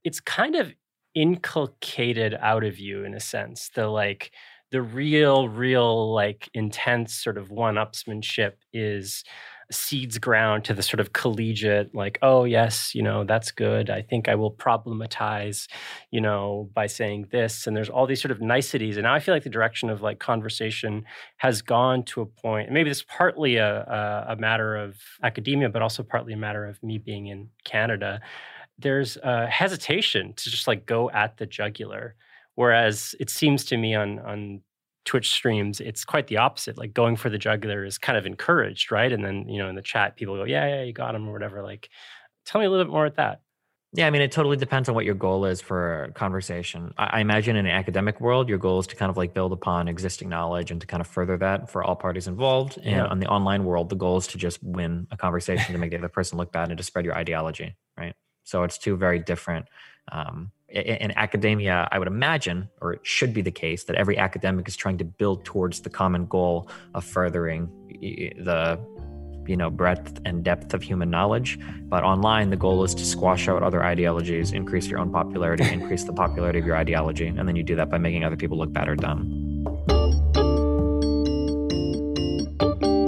[SPEAKER 3] it's kind of inculcated out of you in a sense. The like, the real, real, like intense sort of one upsmanship is seeds ground to the sort of collegiate, like, oh, yes, you know, that's good. I think I will problematize, you know, by saying this. And there's all these sort of niceties. And now I feel like the direction of like conversation has gone to a point, maybe this partly a, a, a matter of academia, but also partly a matter of me being in Canada. There's a hesitation to just like go at the jugular Whereas it seems to me on on Twitch streams, it's quite the opposite. Like going for the jugular is kind of encouraged, right? And then you know in the chat, people go, "Yeah, yeah, you got him," or whatever. Like, tell me a little bit more at that.
[SPEAKER 6] Yeah, I mean, it totally depends on what your goal is for conversation. I, I imagine in an academic world, your goal is to kind of like build upon existing knowledge and to kind of further that for all parties involved. And
[SPEAKER 3] Yeah.
[SPEAKER 6] on the online world, the goal is to just win a conversation to make the other person look bad and to spread your ideology, right? So it's two very different. Um, in academia, I would imagine, or it should be the case, that every academic is trying to build towards the common goal of furthering the you know breadth and depth of human knowledge but online the goal is to squash out other ideologies increase your own popularity increase the popularity of your ideology and then you do that by making other people look bad or dumb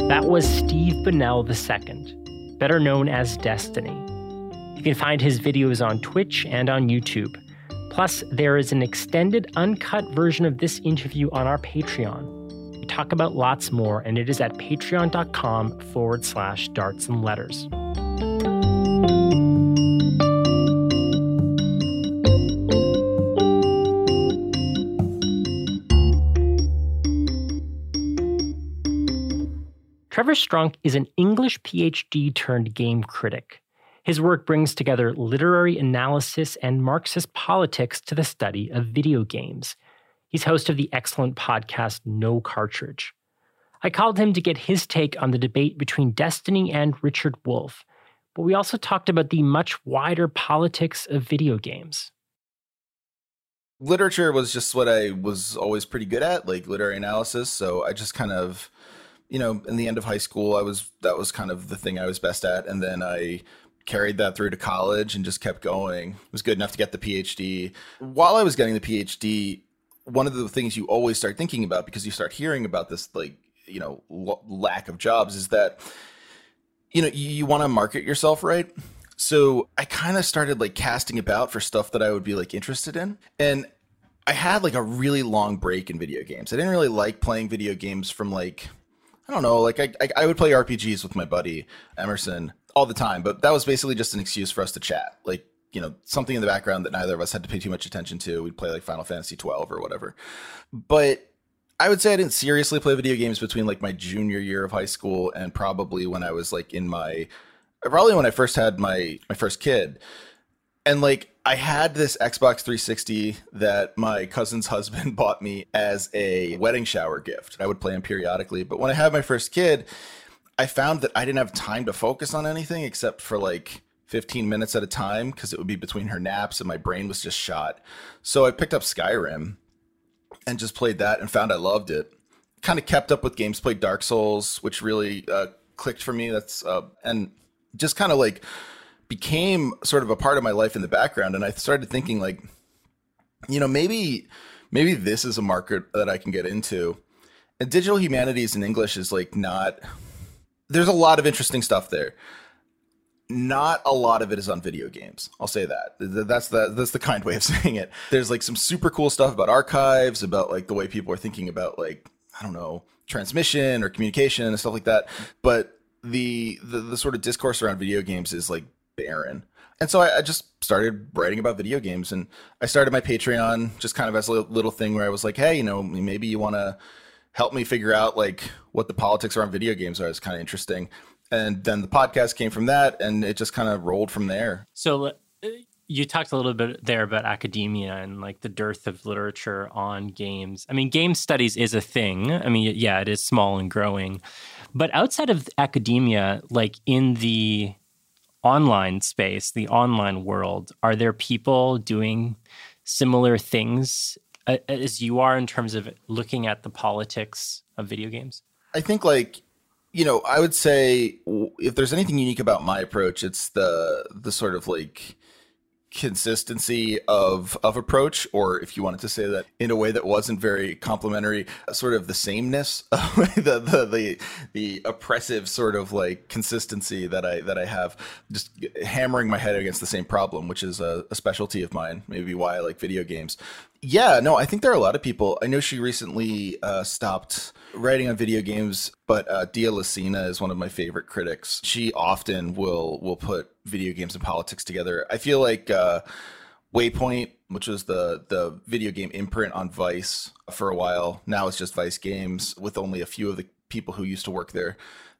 [SPEAKER 3] That was Steve Bonnel II, better known as Destiny. You can find his videos on Twitch and on YouTube. Plus, there is an extended, uncut version of this interview on our Patreon. We talk about lots more, and it is at patreon.com forward slash darts and letters. Trevor Strunk is an English PhD turned game critic. His work brings together literary analysis and Marxist politics to the study of video games. He's host of the excellent podcast No Cartridge. I called him to get his take on the debate between Destiny and Richard Wolff, but we also talked about the much wider politics of video games.
[SPEAKER 7] literature was just what I was always pretty good at, like literary analysis. So I just kind of, you know, in the end of high school, I was that was kind of the thing I was best at, and then I carried that through to college and just kept going. It was good enough to get the PhD. While I was getting the PhD, one of the things you always start thinking about because you start hearing about this, like you know, l- lack of jobs, is that you know you, you want to market yourself right so i kind of started like casting about for stuff that i would be like interested in and i had like a really long break in video games i didn't really like playing video games from like i don't know like i, I, I would play rpgs with my buddy emerson all the time but that was basically just an excuse for us to chat like you know something in the background that neither of us had to pay too much attention to we'd play like final fantasy 12 or whatever but I would say I didn't seriously play video games between like my junior year of high school and probably when I was like in my probably when I first had my my first kid. And like I had this Xbox 360 that my cousin's husband bought me as a wedding shower gift. I would play them periodically, but when I had my first kid, I found that I didn't have time to focus on anything except for like 15 minutes at a time because it would be between her naps and my brain was just shot. So I picked up Skyrim and just played that and found I loved it. Kind of kept up with games, played Dark Souls, which really uh, clicked for me. That's uh, and just kind of like became sort of a part of my life in the background. And I started thinking like, you know, maybe maybe this is a market that I can get into. And digital humanities in English is like not. There's a lot of interesting stuff there. Not a lot of it is on video games. I'll say that. That's the that's the kind way of saying it. There's like some super cool stuff about archives, about like the way people are thinking about like I don't know transmission or communication and stuff like that. But the the, the sort of discourse around video games is like barren. And so I, I just started writing about video games, and I started my Patreon just kind of as a little, thing where I was like, hey, you know, maybe you want to help me figure out like what the politics around video games are. It's kind of interesting. And then the podcast came from that, and it just kind of rolled from there.
[SPEAKER 3] So uh, you talked a little bit there about academia and like the dearth of literature on games. I mean, game studies is a thing. I mean, yeah, it is small and growing. But outside of academia, like in the online space, the online world, are there people doing similar things as you are in terms of looking at the politics of video games?
[SPEAKER 7] I think like you know, I would say if there's anything unique about my approach, it's the the sort of like consistency of of approach or if you wanted to say that in a way that wasn't very complimentary uh, sort of the sameness the, the the the oppressive sort of like consistency that i that i have just hammering my head against the same problem which is a, a specialty of mine maybe why i like video games yeah no i think there are a lot of people. I know she recently uh, stopped writing on video games but uh, Dia Lacina is one of my favorite critics. She often will will put video games and politics together. I feel like uh, Waypoint, which was the the video game imprint on Vice for a while. Now it's just Vice Games with only a few of the people who used to work there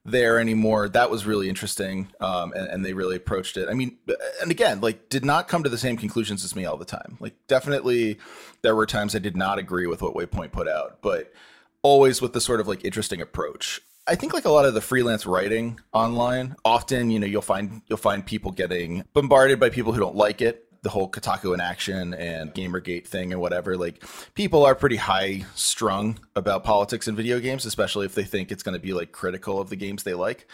[SPEAKER 7] there anymore. That was really interesting, um, and, and, they really approached it. I mean, and again, like, did not come to the same conclusions as me all the time. Like, definitely, there were times I did not agree with what Waypoint put out, but always with the sort of like interesting approach. I think like a lot of the freelance writing online, often you know you'll find you'll find people getting bombarded by people who don't like it the whole Kotaku in action and Gamergate thing and whatever, like people are pretty high strung about politics in video games, especially if they think it's going to be like critical of the games they like.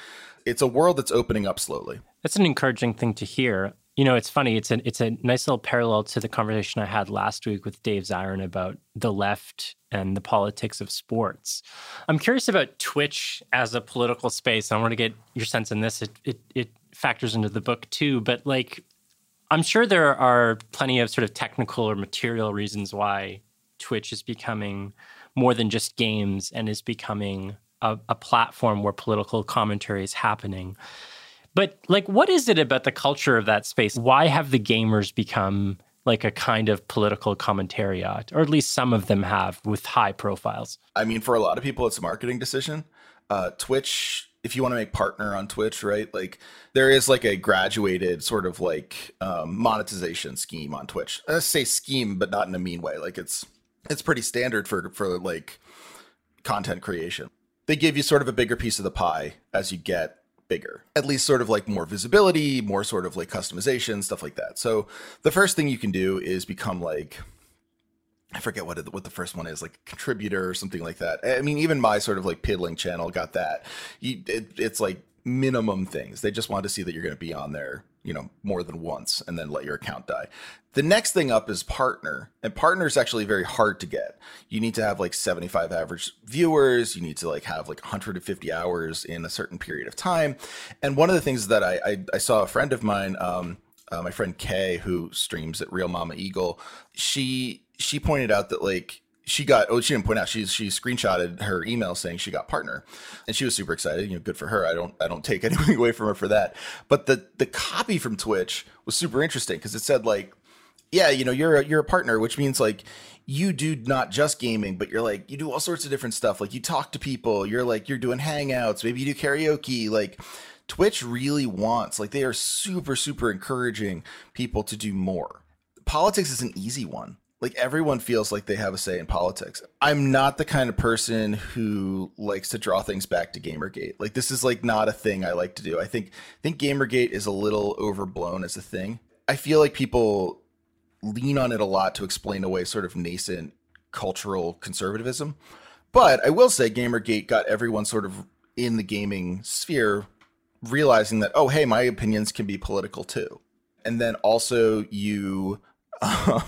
[SPEAKER 7] It's a world that's opening up slowly.
[SPEAKER 3] That's an encouraging thing to hear. You know, it's funny. It's a it's a nice little parallel to the conversation I had last week with Dave Zirin about the left and the politics of sports. I'm curious about Twitch as a political space. I want to get your sense in this. It it, it factors into the book too, but like I'm sure there are plenty of sort of technical or material reasons why Twitch is becoming more than just games and is becoming a, a, platform where political commentary is happening. But like, what is it about the culture of that space? Why have the gamers become like a kind of political commentariat, or at least some of them have with high profiles?
[SPEAKER 7] I mean, for a lot of people, it's a marketing decision. Uh, Twitch if you want to make partner on Twitch, right? Like there is like a graduated sort of like um, monetization scheme on Twitch. I say scheme, but not in a mean way. Like it's it's pretty standard for for like content creation. They give you sort of a bigger piece of the pie as you get bigger. At least sort of like more visibility, more sort of like customization, stuff like that. So the first thing you can do is become like I forget what it, what the first one is, like contributor or something like that. I mean, even my sort of like piddling channel got that. You, it, it's like minimum things. They just want to see that you're going to be on there, you know, more than once, and then let your account die. The next thing up is partner, and partner is actually very hard to get. You need to have like 75 average viewers. You need to like have like 150 hours in a certain period of time. And one of the things that I I, I saw a friend of mine. Um, uh, my friend Kay, who streams at Real Mama Eagle, she she pointed out that like she got oh she didn't point out she she screenshotted her email saying she got partner. And she was super excited you know good for her. I don't i don't take anything away from her for that. But the the copy from twitch was super interesting because it said like yeah you know you're a, you're a partner which means like you do not just gaming but you're like you do all sorts of different stuff. Like you talk to people you're like you're doing hangouts maybe you do karaoke. Like twitch really wants like they are super super encouraging people to do more. Politics is an easy one like everyone feels like they have a say in politics. I'm not the kind of person who likes to draw things back to Gamergate. Like this is like not a thing I like to do. I think I think Gamergate is a little overblown as a thing. I feel like people lean on it a lot to explain away sort of nascent cultural conservatism. But I will say Gamergate got everyone sort of in the gaming sphere realizing that oh hey, my opinions can be political too. And then also you um,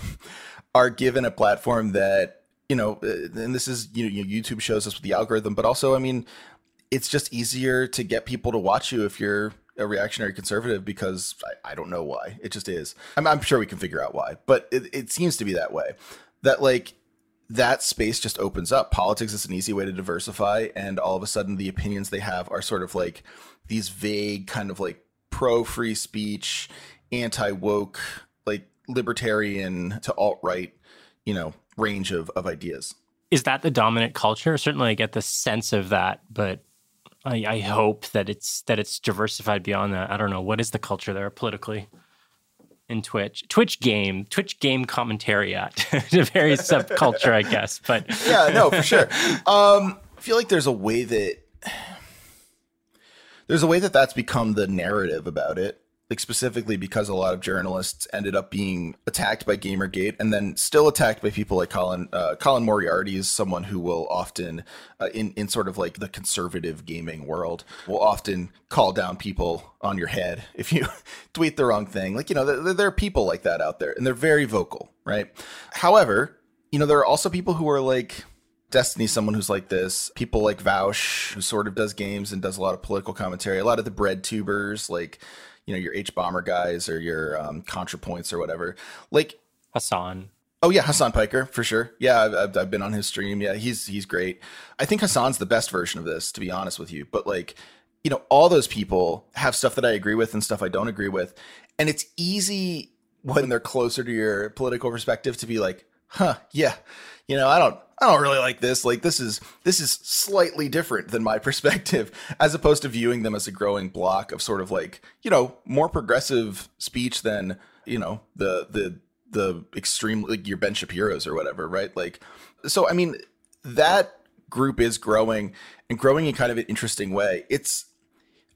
[SPEAKER 7] are given a platform that you know, uh, and this is you know YouTube shows us with the algorithm, but also I mean, it's just easier to get people to watch you if you're a reactionary conservative because I, I don't know why it just is. I'm, I'm, sure we can figure out why, but it, it seems to be that way. That like that space just opens up. Politics is an easy way to diversify, and all of a sudden the opinions they have are sort of like these vague kind of like pro free speech, anti woke libertarian to alt right, you know, range of, of ideas.
[SPEAKER 3] Is that the dominant culture? Certainly, I get the sense of that, but I, I hope that it's that it's diversified beyond that. I don't know what is the culture there politically in Twitch. Twitch game, Twitch game commentariat, a very subculture, I guess. But
[SPEAKER 7] yeah, no, for sure. Um, I feel like there's a way that there's a way that that's become the narrative about it like specifically because a lot of journalists ended up being attacked by Gamergate and then still attacked by people like Colin uh, Colin Moriarty is someone who will often uh, in in sort of like the conservative gaming world will often call down people on your head if you tweet the wrong thing like you know there, there are people like that out there and they're very vocal right however you know there are also people who are like Destiny, someone who's like this. People like Vaush, who sort of does games and does a lot of political commentary. A lot of the bread tubers, like you know your HBomberguys or your um, ContraPoints or whatever. Like
[SPEAKER 3] Hasan.
[SPEAKER 7] Oh yeah, Hasan Piker for sure. Yeah, I've, I've been on his stream. Yeah, he's he's great. I think Hasan's the best version of this, to be honest with you. But like, you know, all those people have stuff that I agree with and stuff I don't agree with, and it's easy when they're closer to your political perspective to be like, huh, yeah, you know, I don't I don't really like this. Like this is this is slightly different than my perspective, as opposed to viewing them as a growing block of sort of like, you know, more progressive speech than, you know, the the the extreme like your Ben Shapiro's or whatever, right? Like so I mean that group is growing and growing in kind of an interesting way. It's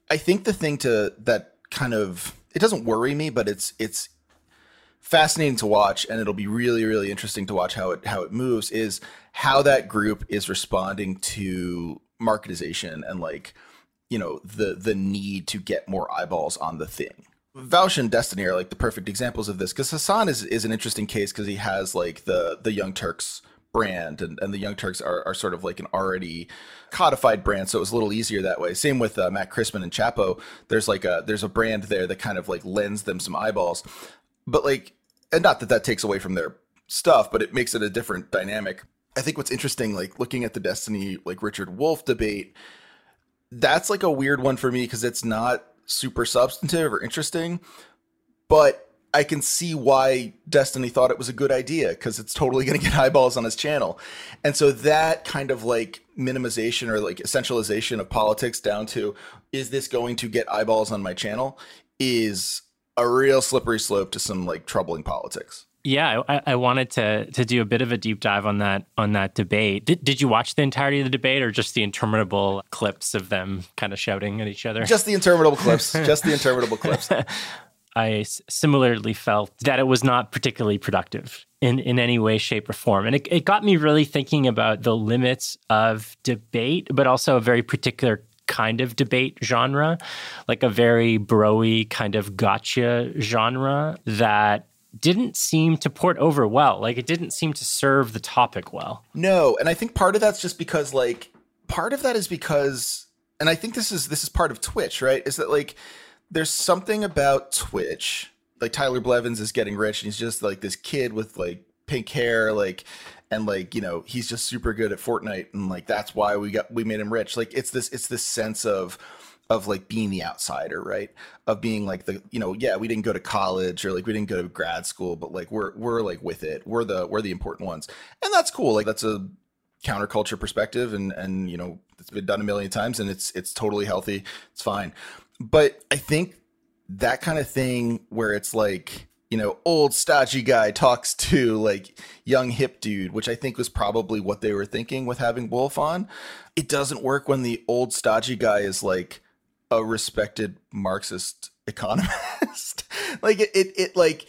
[SPEAKER 7] I think the thing to that kind of it doesn't worry me, but it's it's fascinating to watch and it'll be really really interesting to watch how it how it moves is how that group is responding to marketization and like you know the the need to get more eyeballs on the thing. Vaush and Destiny are like the perfect examples of this because Hasan is is an interesting case because he has like the the Young Turks brand and, and the Young Turks are, are sort of like an already codified brand so it was a little easier that way. Same with uh, Matt Christman and Chapo. There's like a there's a brand there that kind of like lends them some eyeballs but like and not that that takes away from their stuff but it makes it a different dynamic I think what's interesting like looking at the Destiny like Richard Wolff debate that's like a weird one for me because it's not super substantive or interesting but I can see why Destiny thought it was a good idea because it's totally going to get eyeballs on his channel. And so that kind of like minimization or like essentialization of politics down to is this going to get eyeballs on my channel is a real slippery slope to some like troubling politics.
[SPEAKER 3] Yeah, I, I, wanted to to do a bit of a deep dive on that on that debate. Did, did you watch the entirety of the debate, or just the interminable clips of them kind of shouting at each other?
[SPEAKER 7] Just the interminable clips. just the interminable clips.
[SPEAKER 3] I similarly felt that it was not particularly productive in, in any way, shape, or form. And it, it got me really thinking about the limits of debate, but also a very particular kind of debate genre, like a very broy kind of gotcha genre that didn't seem to port over well. Like it didn't seem to serve the topic well.
[SPEAKER 7] No, and I think part of that's just because like part of that is because and I think this is this is part of Twitch, right? Is that like there's something about Twitch. Like Tyler Blevins is getting rich and he's just like this kid with like pink hair, like and like, you know, he's just super good at Fortnite and like that's why we got we made him rich. Like it's this it's this sense of of like being the outsider, right? Of being like the, you know, yeah, we didn't go to college or like we didn't go to grad school, but like we're we're like with it. We're the we're the important ones. And that's cool. Like that's a counterculture perspective and and you know, it's been done a million times and it's it's totally healthy. It's fine. But I think that kind of thing where it's like, you know, old stodgy guy talks to like young hip dude, which I think was probably what they were thinking with having Wolff on. It doesn't work when the old stodgy guy is like a respected Marxist economist. like it, it, it like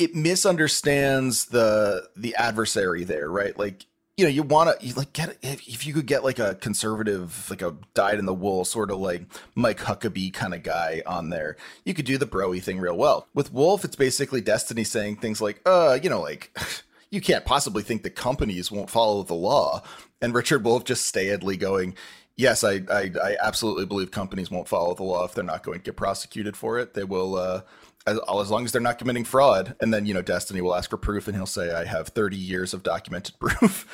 [SPEAKER 7] it misunderstands the the adversary there, right? Like you know, you want to like get if you could get like a conservative, like a dyed in the wool sort of like Mike Huckabee kind of guy on there, you could do the broy thing real well. With Wolff it's basically Destiny saying things like, uh, you know, like you can't possibly think the companies won't follow the law, and Richard Wolff just staidly going, yes, I, I, I absolutely believe companies won't follow the law if they're not going to get prosecuted for it. They will. Uh, as, as long as they're not committing fraud. And then, you know, Destiny will ask for proof and he'll say, I have 30 years of documented proof.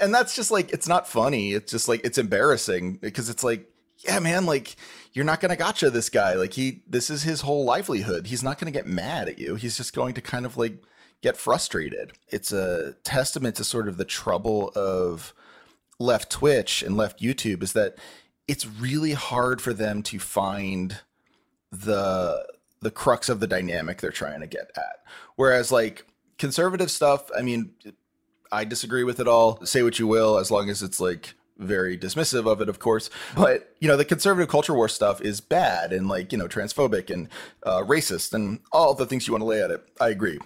[SPEAKER 7] and that's just like, it's not funny. It's just like, it's embarrassing because it's like, yeah, man, like you're not going to gotcha this guy. Like he, this is his whole livelihood. He's not going to get mad at you. He's just going to kind of like get frustrated. It's a testament to sort of the trouble of left Twitch and left YouTube is that it's really hard for them to find the the crux of the dynamic they're trying to get at. Whereas like conservative stuff, I mean, I disagree with it all. Say what you will, as long as it's like very dismissive of it, of course. But you know, the conservative culture war stuff is bad and like you know transphobic and uh, racist and all the things you want to lay at it. I agree.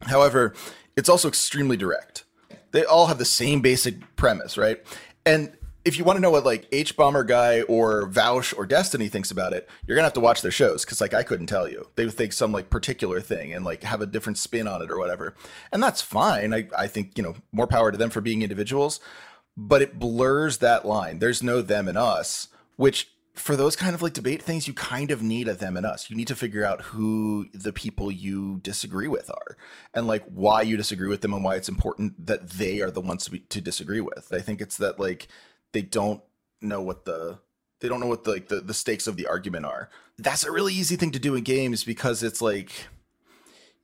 [SPEAKER 7] However, it's also extremely direct. They all have the same basic premise, right? And if you want to know what like HBomberguy or Vaush or Destiny thinks about it, you're gonna have to watch their shows because like I couldn't tell you. They would think some like particular thing and like have a different spin on it or whatever. And that's fine. I, I think, you know, more power to them for being individuals, but it blurs that line. There's no them and us, which for those kind of like debate things, you kind of need a them and us. You need to figure out who the people you disagree with are and like why you disagree with them and why it's important that they are the ones to, be, to disagree with. I think it's that like they don't know what the they don't know what the, like the, the stakes of the argument are. That's a really easy thing to do in games because it's like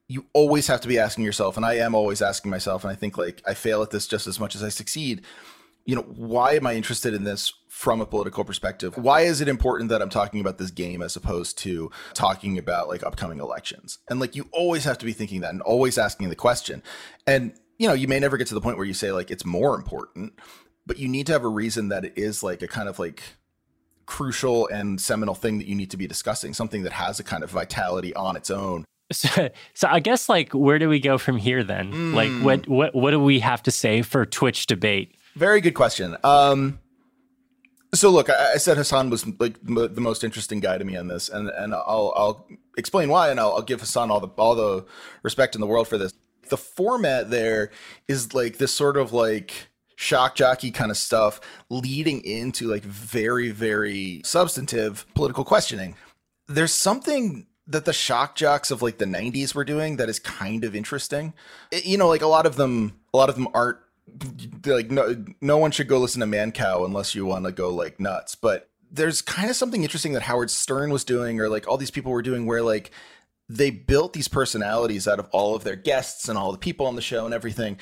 [SPEAKER 7] you always have to be asking yourself, and I am always asking myself, and I think like I fail at this just as much as I succeed. You know, why am I interested in this from a political perspective? Why is it important that I'm talking about this game as opposed to talking about like upcoming elections? And like you always have to be thinking that and always asking the question. And you know, you may never get to the point where you say like it's more important, but you need to have a reason that it is like a kind of like crucial and seminal thing that you need to be discussing, something that has a kind of vitality on its own.
[SPEAKER 3] So, so I guess like where do we go from here then? Mm. Like what what what do we have to say for Twitch debate?
[SPEAKER 7] Very good question. Um so look, I, I said Hasan was like m- the most interesting guy to me on this, and and I'll I'll explain why, and I'll, I'll give Hasan all the all the respect in the world for this. The format there is like this sort of like shock jockey kind of stuff leading into like very very substantive political questioning. There's something that the shock jocks of like the 90s were doing that is kind of interesting. It, you know like a lot of them a lot of them aren't like no no one should go listen to Mancow unless you want to go like nuts. But there's kind of something interesting that howard stern was doing or like all these people were doing where like they built these personalities out of all of their guests and all the people on the show and everything.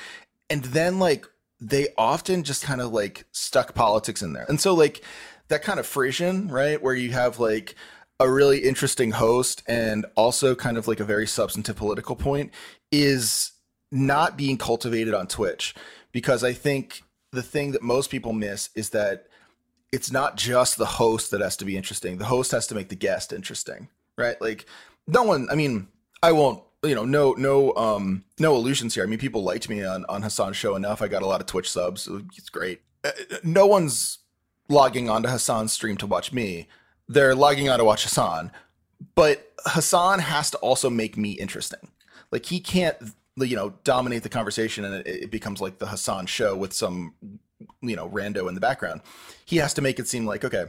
[SPEAKER 7] And then like they often just kind of like stuck politics in there. And so like that kind of frisson, right, where you have like a really interesting host and also kind of like a very substantive political point is not being cultivated on Twitch because I think the thing that most people miss is that it's not just the host that has to be interesting. The host has to make the guest interesting, right? Like no one, I mean, I won't you know, no, no, um, no illusions here. I mean, people liked me on on Hasan's show enough. I got a lot of Twitch subs. It's great. Uh, no one's logging onto Hasan's stream to watch me. They're logging on to watch Hasan, But Hasan has to also make me interesting. Like he can't, you know, dominate the conversation and it, it becomes like the Hasan show with some, you know, rando in the background. He has to make it seem like okay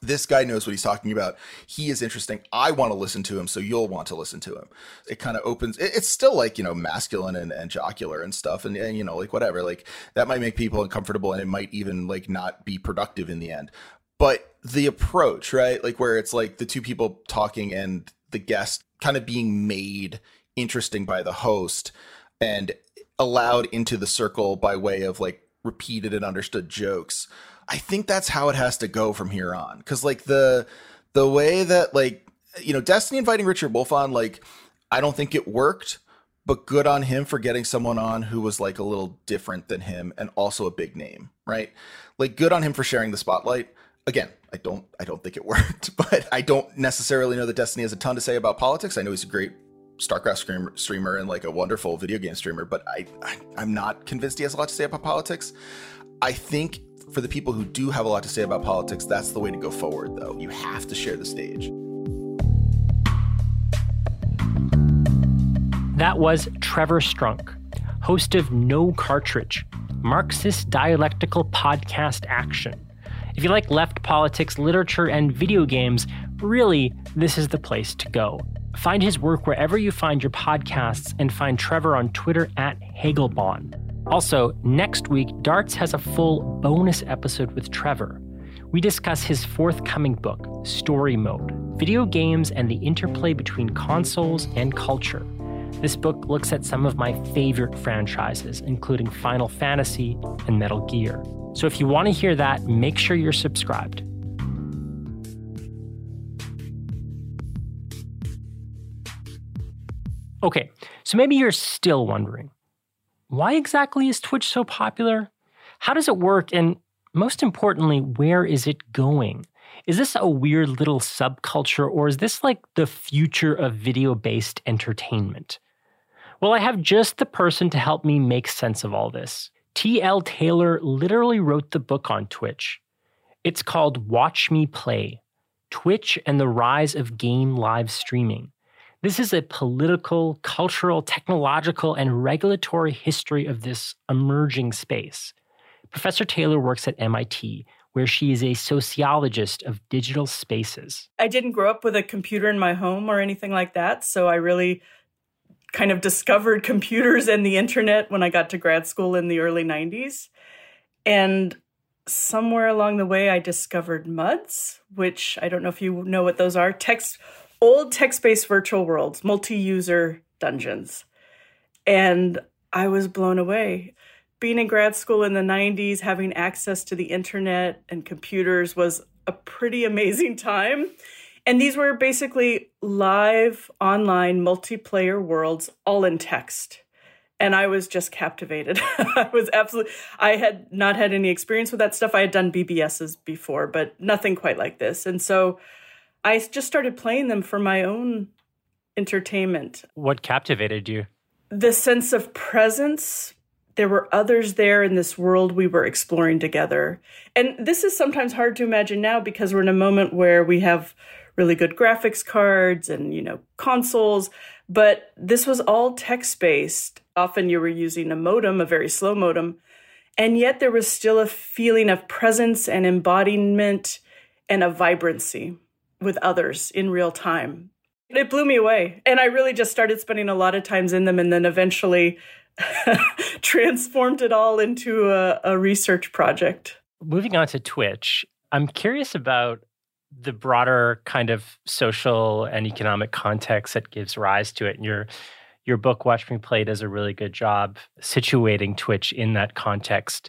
[SPEAKER 7] this guy knows what he's talking about. He is interesting. I want to listen to him, so you'll want to listen to him. It kind of opens. It, it's still like you know masculine and, and jocular and stuff, and, and you know like whatever. Like that might make people uncomfortable, and it might even like not be productive in the end. But the approach, right? Like where it's like the two people talking and the guest kind of being made interesting by the host and allowed into the circle by way of like repeated and understood jokes I think that's how it has to go from here on. Cause like the the way that like you know, Destiny inviting Richard Wolff on, like, I don't think it worked, but good on him for getting someone on who was like a little different than him and also a big name, right? Like good on him for sharing the spotlight. Again, I don't I don't think it worked, but I don't necessarily know that Destiny has a ton to say about politics. I know he's a great StarCraft streamer and like a wonderful video game streamer, but I, I I'm not convinced he has a lot to say about politics. I think for the people who do have a lot to say about politics, that's the way to go forward, though. You have to share the stage.
[SPEAKER 3] That was Trevor Strunk, host of No Cartridge, Marxist dialectical podcast action. If you like left politics, literature, and video games, really, this is the place to go. Find his work wherever you find your podcasts and find Trevor on Twitter at Hegelbon. Also, next week, Darts has a full bonus episode with Trevor. We discuss his forthcoming book, Story Mode Video Games and the Interplay Between Consoles and Culture. This book looks at some of my favorite franchises, including Final Fantasy and Metal Gear. So if you want to hear that, make sure you're subscribed. Okay, so maybe you're still wondering why exactly is Twitch so popular? How does it work? And most importantly, where is it going? Is this a weird little subculture or is this like the future of video based entertainment? Well, I have just the person to help me make sense of all this. T.L. Taylor literally wrote the book on Twitch. It's called Watch Me Play Twitch and the Rise of Game Live Streaming. This is a political, cultural, technological, and regulatory history of this emerging space. Professor Taylor works at MIT, where she is a sociologist of digital spaces.
[SPEAKER 8] I didn't grow up with a computer in my home or anything like that, so I really kind of discovered computers and the internet when I got to grad school in the early 90s. And somewhere along the way, I discovered MUDs, which I don't know if you know what those are text old text based virtual worlds, multi user dungeons. And I was blown away. Being in grad school in the 90s, having access to the internet and computers was a pretty amazing time. And these were basically live online multiplayer worlds, all in text. And I was just captivated. I was absolutely, I had not had any experience with that stuff. I had done BBSs before, but nothing quite like this. And so I just started playing them for my own entertainment.
[SPEAKER 3] What captivated you?
[SPEAKER 8] The sense of presence. There were others there in this world we were exploring together. And this is sometimes hard to imagine now because we're in a moment where we have really good graphics cards and, you know, consoles, but this was all text based. Often you were using a modem, a very slow modem, and yet there was still a feeling of presence and embodiment and a vibrancy with others in real time. It blew me away. And I really just started spending a lot of times in them and then eventually transformed it all into a, a research project.
[SPEAKER 3] Moving on to Twitch, I'm curious about the broader kind of social and economic context that gives rise to it. And your your book, Watch Me Play, does a really good job situating Twitch in that context.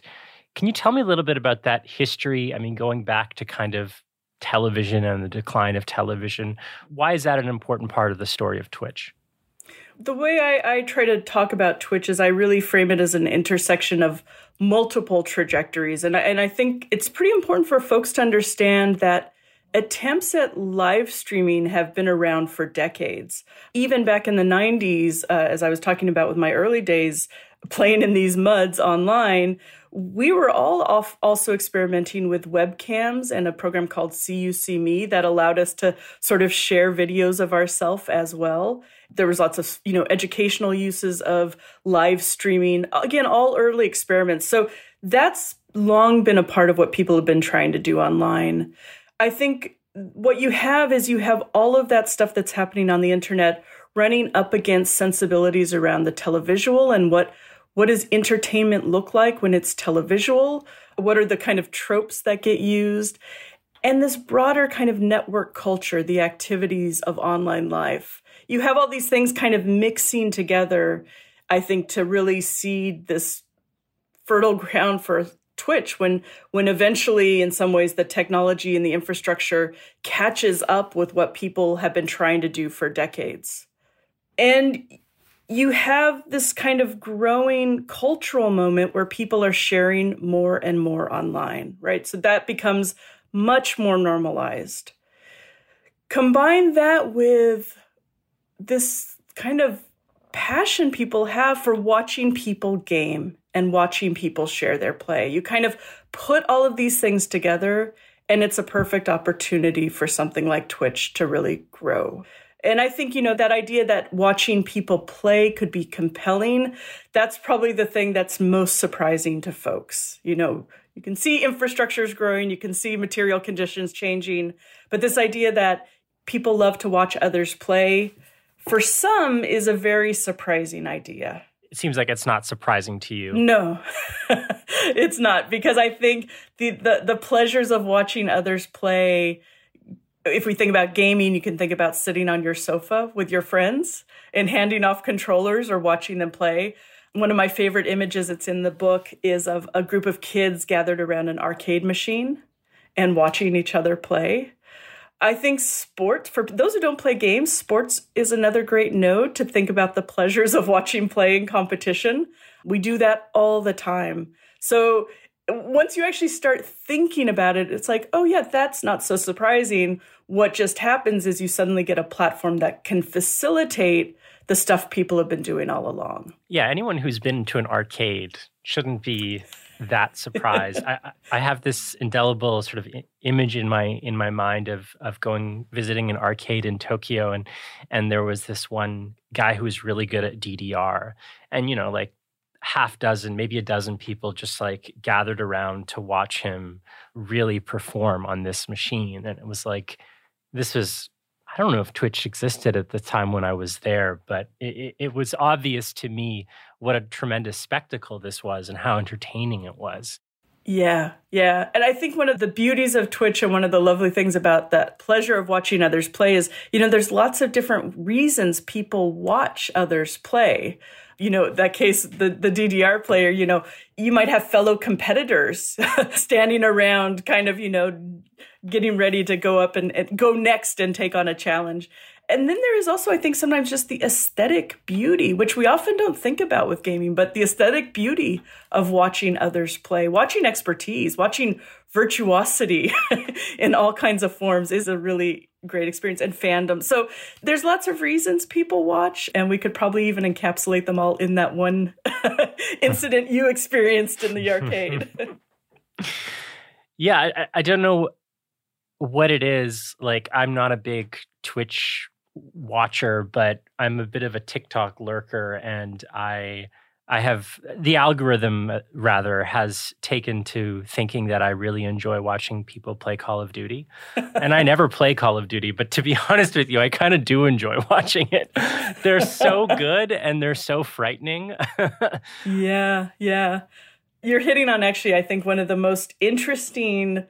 [SPEAKER 3] Can you tell me a little bit about that history? I mean, going back to kind of television and the decline of television. Why is that an important part of the story of Twitch?
[SPEAKER 8] The way I, I, try to talk about Twitch is I really frame it as an intersection of multiple trajectories. And I, and I think it's pretty important for folks to understand that attempts at live streaming have been around for decades. Even back in the 90s, uh, as I was talking about with my early days playing in these muds online, we were all also experimenting with webcams and a program called CU-SeeMe that allowed us to sort of share videos of ourselves as well. There was lots of, you know, educational uses of live streaming. Again, all early experiments. So that's long been a part of what people have been trying to do online. I think what you have is you have all of that stuff that's happening on the internet running up against sensibilities around the televisual and what what does entertainment look like when it's televisual? What are the kind of tropes that get used? And this broader kind of network culture, the activities of online life. You have all these things kind of mixing together, I think, to really seed this fertile ground for Twitch when when eventually in some ways the technology and the infrastructure catches up with what people have been trying to do for decades. And you have this kind of growing cultural moment where people are sharing more and more online, right? So that becomes much more normalized. Combine that with this kind of passion people have for watching people game and watching people share their play. You kind of put all of these things together, and it's a perfect opportunity for something like Twitch to really grow. And I think, you know, that idea that watching people play could be compelling, that's probably the thing that's most surprising to folks. You know, you can see infrastructures growing, you can see material conditions changing, but this idea that people love to watch others play, for some, is a very surprising idea.
[SPEAKER 3] It seems like it's not surprising to you.
[SPEAKER 8] No, it's not, because I think the, the, the pleasures of watching others play if we think about gaming, you can think about sitting on your sofa with your friends and handing off controllers or watching them play. One of my favorite images that's in the book is of a group of kids gathered around an arcade machine and watching each other play. I think sports, for those who don't play games, sports is another great node to think about the pleasures of watching playing competition. We do that all the time. So once you actually start thinking about it, it's like, oh, yeah, that's not so surprising. What just happens is you suddenly get a platform that can facilitate the stuff people have been doing all along.
[SPEAKER 3] Yeah, anyone who's been to an arcade shouldn't be that surprise. I, I have this indelible sort of image in my in my mind of of going visiting an arcade in Tokyo, and and there was this one guy who was really good at DDR, and you know, like half dozen, maybe a dozen people just like gathered around to watch him really perform on this machine. And it was like, this was, I don't know if Twitch existed at the time when I was there, but it, it was obvious to me what a tremendous spectacle this was and how entertaining it was.
[SPEAKER 8] Yeah, yeah. And I think one of the beauties of Twitch and one of the lovely things about that pleasure of watching others play is, you know, there's lots of different reasons people watch others play. You know, that case, the, the DDR player, you know, you might have fellow competitors standing around kind of, you know, getting ready to go up and, and go next and take on a challenge. And then there is also, I think, sometimes just the aesthetic beauty, which we often don't think about with gaming, but the aesthetic beauty of watching others play, watching expertise, watching virtuosity in all kinds of forms is a really great experience and fandom. So there's lots of reasons people watch, and we could probably even encapsulate them all in that one incident you experienced in the arcade.
[SPEAKER 3] yeah, I, I don't know what it is. Like, I'm not a big Twitch watcher, but I'm a bit of a TikTok lurker, and I I have the algorithm uh, rather has taken to thinking that I really enjoy watching people play Call of Duty. and I never play Call of Duty, but to be honest with you, I kind of do enjoy watching it. They're so good and they're so frightening.
[SPEAKER 8] yeah, yeah. You're hitting on actually I think one of the most interesting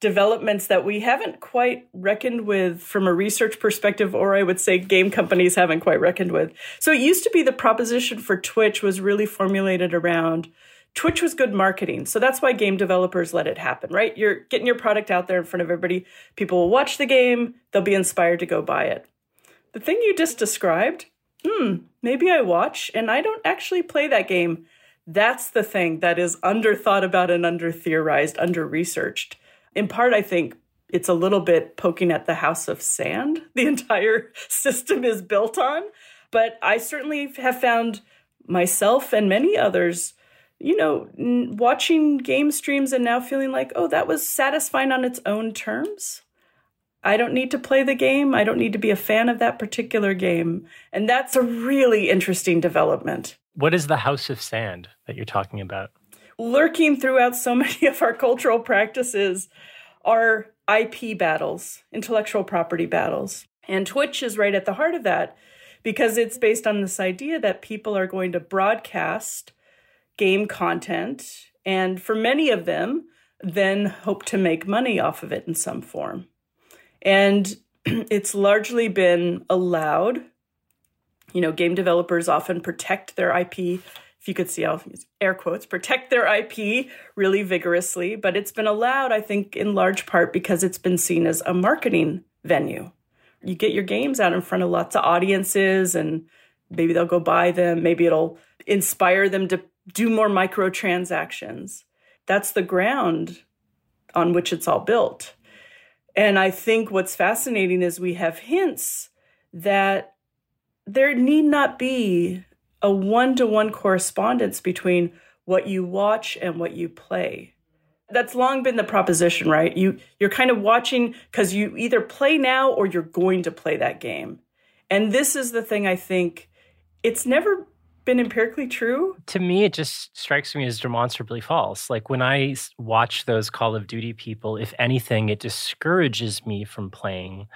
[SPEAKER 8] developments that we haven't quite reckoned with from a research perspective, or I would say game companies haven't quite reckoned with. So it used to be the proposition for Twitch was really formulated around Twitch was good marketing. So that's why game developers let it happen, right? You're getting your product out there in front of everybody. People will watch the game, they'll be inspired to go buy it. The thing you just described, hmm, maybe I watch and I don't actually play that game. That's the thing that is under thought about and under theorized, under researched in part, I think it's a little bit poking at the house of sand the entire system is built on. But I certainly have found myself and many others, you know, watching game streams and now feeling like, oh, that was satisfying on its own terms. I don't need to play the game. I don't need to be a fan of that particular game. And that's a really interesting development.
[SPEAKER 3] What is the house of sand that you're talking about?
[SPEAKER 8] Lurking throughout so many of our cultural practices are IP battles, intellectual property battles. And Twitch is right at the heart of that because it's based on this idea that people are going to broadcast game content and for many of them then hope to make money off of it in some form. And it's largely been allowed. You know, game developers often protect their IP if you could see, I'll use air quotes, protect their IP really vigorously. But it's been allowed, I think, in large part because it's been seen as a marketing venue. You get your games out in front of lots of audiences and maybe they'll go buy them. Maybe it'll inspire them to do more microtransactions. That's the ground on which it's all built. And I think what's fascinating is we have hints that there need not be a one to one correspondence between what you watch and what you play. That's long been the proposition, right? You you're kind of watching cuz you either play now or you're going to play that game. And this is the thing I think it's never been empirically true.
[SPEAKER 3] To me, it just strikes me as demonstrably false. Like when I watch those Call of Duty people, if anything, it discourages me from playing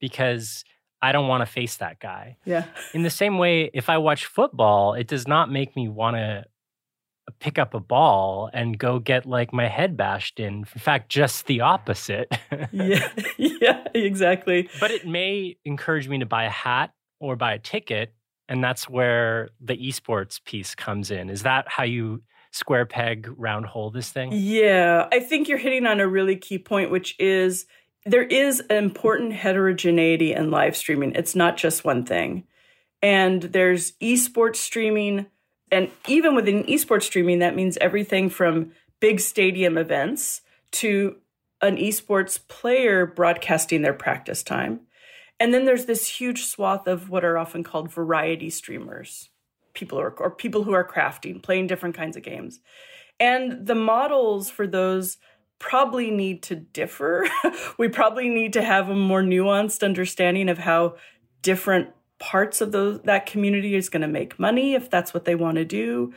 [SPEAKER 3] because I don't want to face that guy.
[SPEAKER 8] Yeah.
[SPEAKER 3] In the same way, if I watch football, it does not make me want to pick up a ball and go get like my head bashed in. In fact, just the opposite.
[SPEAKER 8] yeah. Yeah, exactly.
[SPEAKER 3] But it may encourage me to buy a hat or buy a ticket. And that's where the esports piece comes in. Is that how you square peg round hole this thing?
[SPEAKER 8] Yeah. I think you're hitting on a really key point, which is there is important heterogeneity in live streaming. It's not just one thing. And there's esports streaming. And even within esports streaming, that means everything from big stadium events to an esports player broadcasting their practice time. And then there's this huge swath of what are often called variety streamers, people who are, or people who are crafting, playing different kinds of games. And the models for those probably need to differ. we probably need to have a more nuanced understanding of how different parts of those, that community is going to make money if that's what they want to do,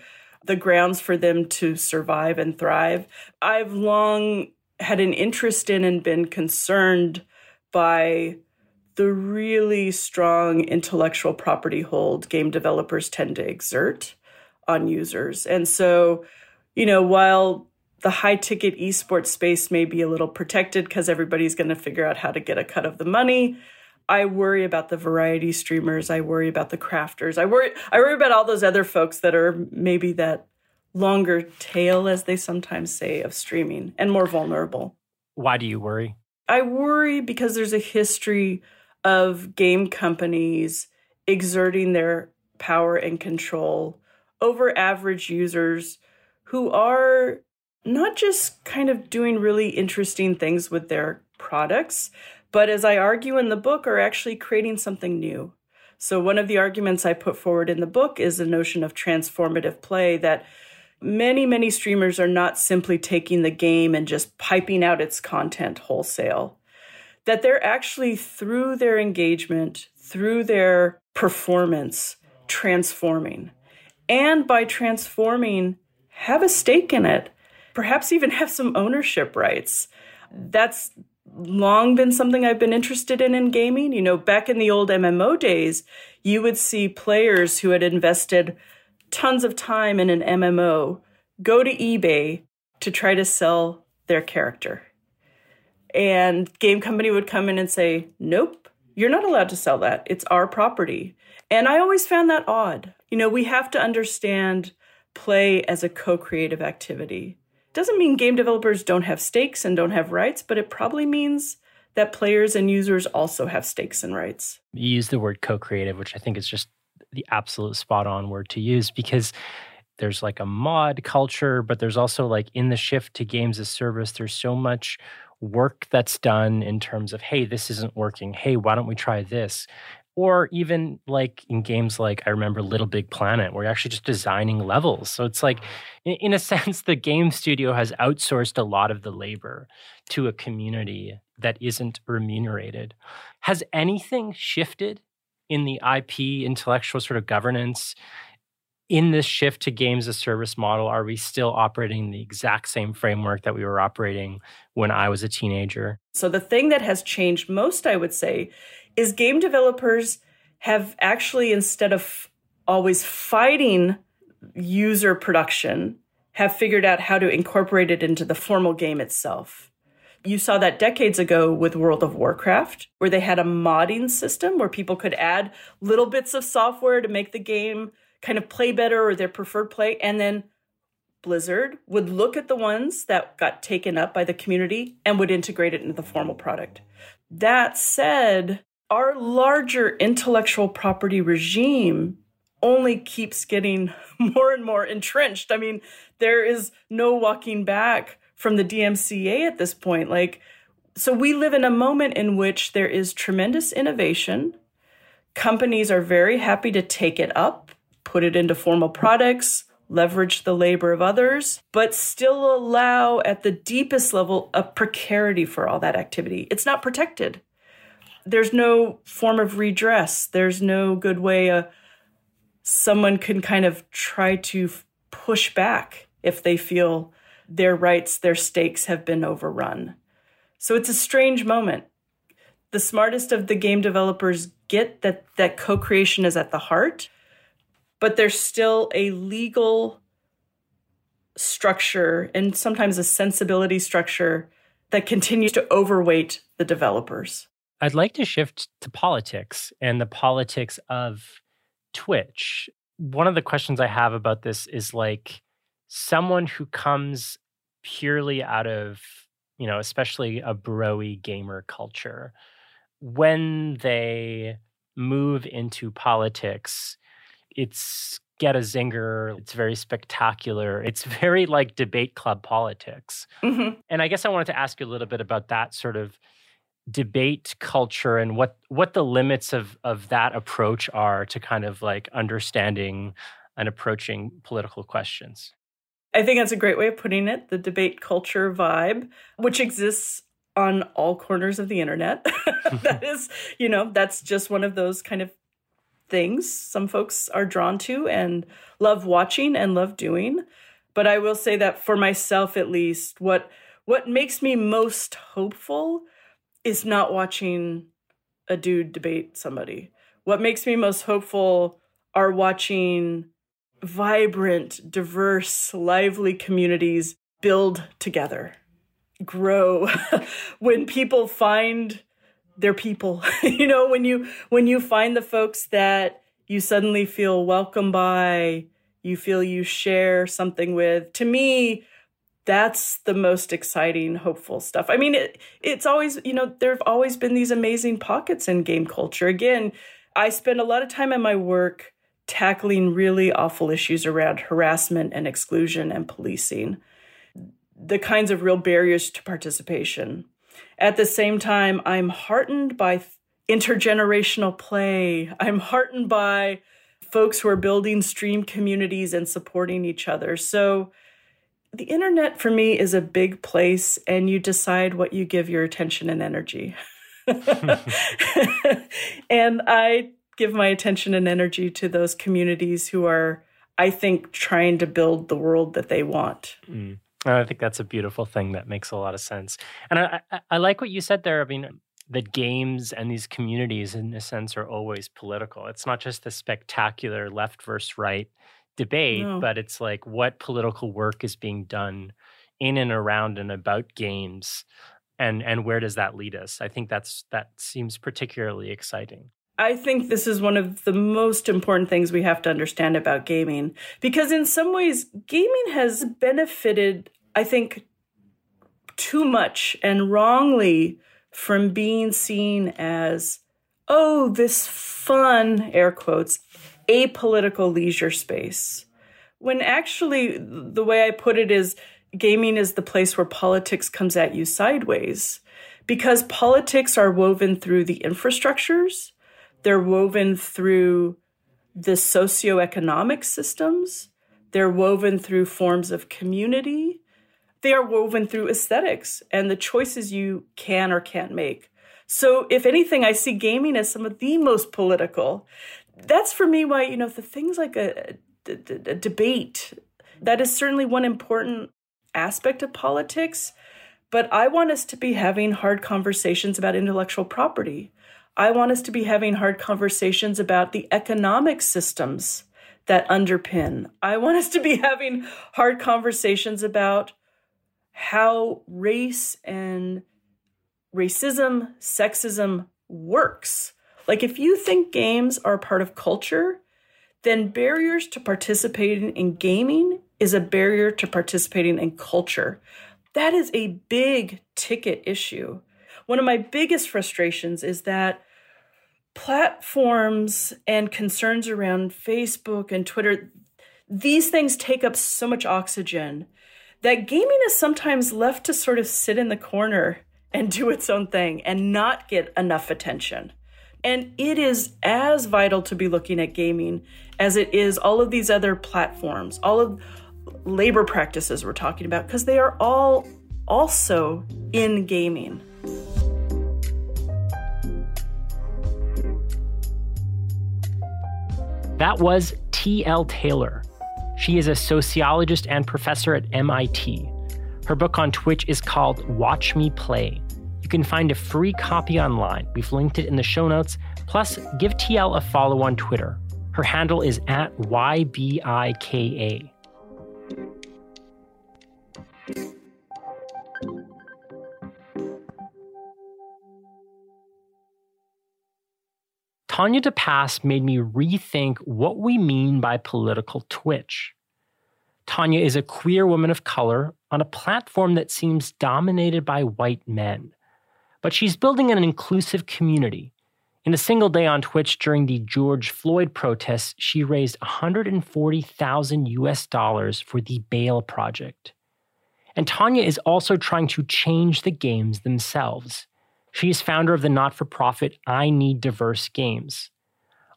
[SPEAKER 8] the grounds for them to survive and thrive. I've long had an interest in and been concerned by the really strong intellectual property hold game developers tend to exert on users. And so, you know, while the high ticket esports space may be a little protected because everybody's going to figure out how to get a cut of the money. I worry about the variety streamers. I worry about the crafters. I worry I worry about all those other folks that are maybe that longer tail as they sometimes say of streaming and more vulnerable.
[SPEAKER 3] Why do you worry?
[SPEAKER 8] I worry because there's a history of game companies exerting their power and control over average users who are not just kind of doing really interesting things with their products, but as I argue in the book, are actually creating something new. So, one of the arguments I put forward in the book is the notion of transformative play that many, many streamers are not simply taking the game and just piping out its content wholesale. That they're actually, through their engagement, through their performance, transforming. And by transforming, have a stake in it, perhaps even have some ownership rights. That's long been something I've been interested in in gaming. You know, back in the old MMO days, you would see players who had invested tons of time in an MMO go to eBay to try to sell their character. And game company would come in and say, "Nope, you're not allowed to sell that. It's our property." And I always found that odd. You know, we have to understand play as a co-creative activity doesn't mean game developers don't have stakes and don't have rights, but it probably means that players and users also have stakes and rights.
[SPEAKER 3] You use the word co creative, which I think is just the absolute spot on word to use because there's like a mod culture, but there's also like in the shift to games as service, there's so much work that's done in terms of, hey, this isn't working. Hey, why don't we try this? Or even like in games like I remember LittleBigPlanet, where you're actually just designing levels. So it's like, ah. in, a sense, the game studio has outsourced a lot of the labor to a community that isn't remunerated. Has anything shifted in the IP intellectual sort of governance? In this shift to games as service model, are we still operating the exact same framework that we were operating when I was a teenager?
[SPEAKER 8] So, the thing that has changed most, I would say, is game developers have actually, instead of always fighting user production, have figured out how to incorporate it into the formal game itself. You saw that decades ago with World of Warcraft, where they had a modding system where people could add little bits of software to make the game kind of play better or their preferred play. And then Blizzard would look at the ones that got taken up by the community and would integrate it into the formal product. That said, our larger intellectual property regime only keeps getting more and more entrenched. I mean, there is no walking back from the DMCA at this point. Like, so we live in a moment in which there is tremendous innovation. Companies are very happy to take it up, put it into formal products, leverage the labor of others, but still allow at the deepest level a precarity for all that activity. It's not protected there's no form of redress. There's no good way uh, someone can kind of try to push back if they feel their rights, their stakes have been overrun. So it's a strange moment. The smartest of the game developers get that that co-creation is at the heart, but there's still a legal structure and sometimes a sensibility structure that continues to overweight the developers.
[SPEAKER 3] I'd like to shift to politics and the politics of Twitch. One of the questions I have about this is like someone who comes purely out of, you know, especially a broy gamer culture, when they move into politics, it's get a zinger. It's very spectacular. It's very like debate club politics. Mm-hmm. And I guess I wanted to ask you a little bit about that sort of debate culture and what what the limits of of that approach are to kind of like understanding and approaching political questions.
[SPEAKER 8] I think that's a great way of putting it, the debate culture vibe, which exists on all corners of the internet. that is, you know, that's just one of those kind of things some folks are drawn to and love watching and love doing. But I will say that for myself at least, what what makes me most hopeful is not watching a dude debate somebody. What makes me most hopeful are watching vibrant, diverse, lively communities build together, grow. when people find their people, you know, when you when you find the folks that you suddenly feel welcome by, you feel you share something with. To me, that's the most exciting, hopeful stuff. I mean, it, it's always, you know, there have always been these amazing pockets in game culture. Again, I spend a lot of time in my work tackling really awful issues around harassment and exclusion and policing, the kinds of real barriers to participation. At the same time, I'm heartened by intergenerational play. I'm heartened by folks who are building stream communities and supporting each other. So, the internet for me is a big place, and you decide what you give your attention and energy. and I give my attention and energy to those communities who are, I think, trying to build the world that they want.
[SPEAKER 3] Mm. I think that's a beautiful thing that makes a lot of sense. And I, I, I like what you said there. I mean, that games and these communities, in a sense, are always political. It's not just the spectacular left versus right debate, no. but it's like what political work is being done in and around and about games and and where does that lead us? I think that's that seems particularly exciting.
[SPEAKER 8] I think this is one of the most important things we have to understand about gaming because, in some ways, gaming has benefited, I think, too much and wrongly from being seen as, oh, this fun, air quotes, apolitical leisure space. When actually, the way I put it is gaming is the place where politics comes at you sideways because politics are woven through the infrastructures they're woven through the socioeconomic systems. They're woven through forms of community. They are woven through aesthetics and the choices you can or can't make. So, if anything, I see gaming as some of the most political. That's for me why, you know, the things like a, a, a debate, that is certainly one important aspect of politics. But I want us to be having hard conversations about intellectual property. I want us to be having hard conversations about the economic systems that underpin. I want us to be having hard conversations about how race and racism, sexism works. Like, if you think games are part of culture, then barriers to participating in gaming is a barrier to participating in culture. That is a big ticket issue. One of my biggest frustrations is that platforms and concerns around Facebook and Twitter, these things take up so much oxygen that gaming is sometimes left to sort of sit in the corner and do its own thing and not get enough attention. And it is as vital to be looking at gaming as it is all of these other platforms, all of labor practices we're talking about, because they are all also in gaming.
[SPEAKER 3] That was T.L. Taylor. She is a sociologist and professor at MIT. Her book on Twitch is called Watch Me Play. Can find a free copy online. We've linked it in the show notes. Plus, give TL a follow on Twitter. Her handle is at YBIKA. Tanya DePass made me rethink what we mean by political Twitch. Tanya is a queer woman of color on a platform that seems dominated by white men. But she's building an inclusive community. In a single day on Twitch during the George Floyd protests, she raised 140,000 US dollars for the Bail Project. And Tanya is also trying to change the games themselves. She is founder of the not for profit I Need Diverse Games.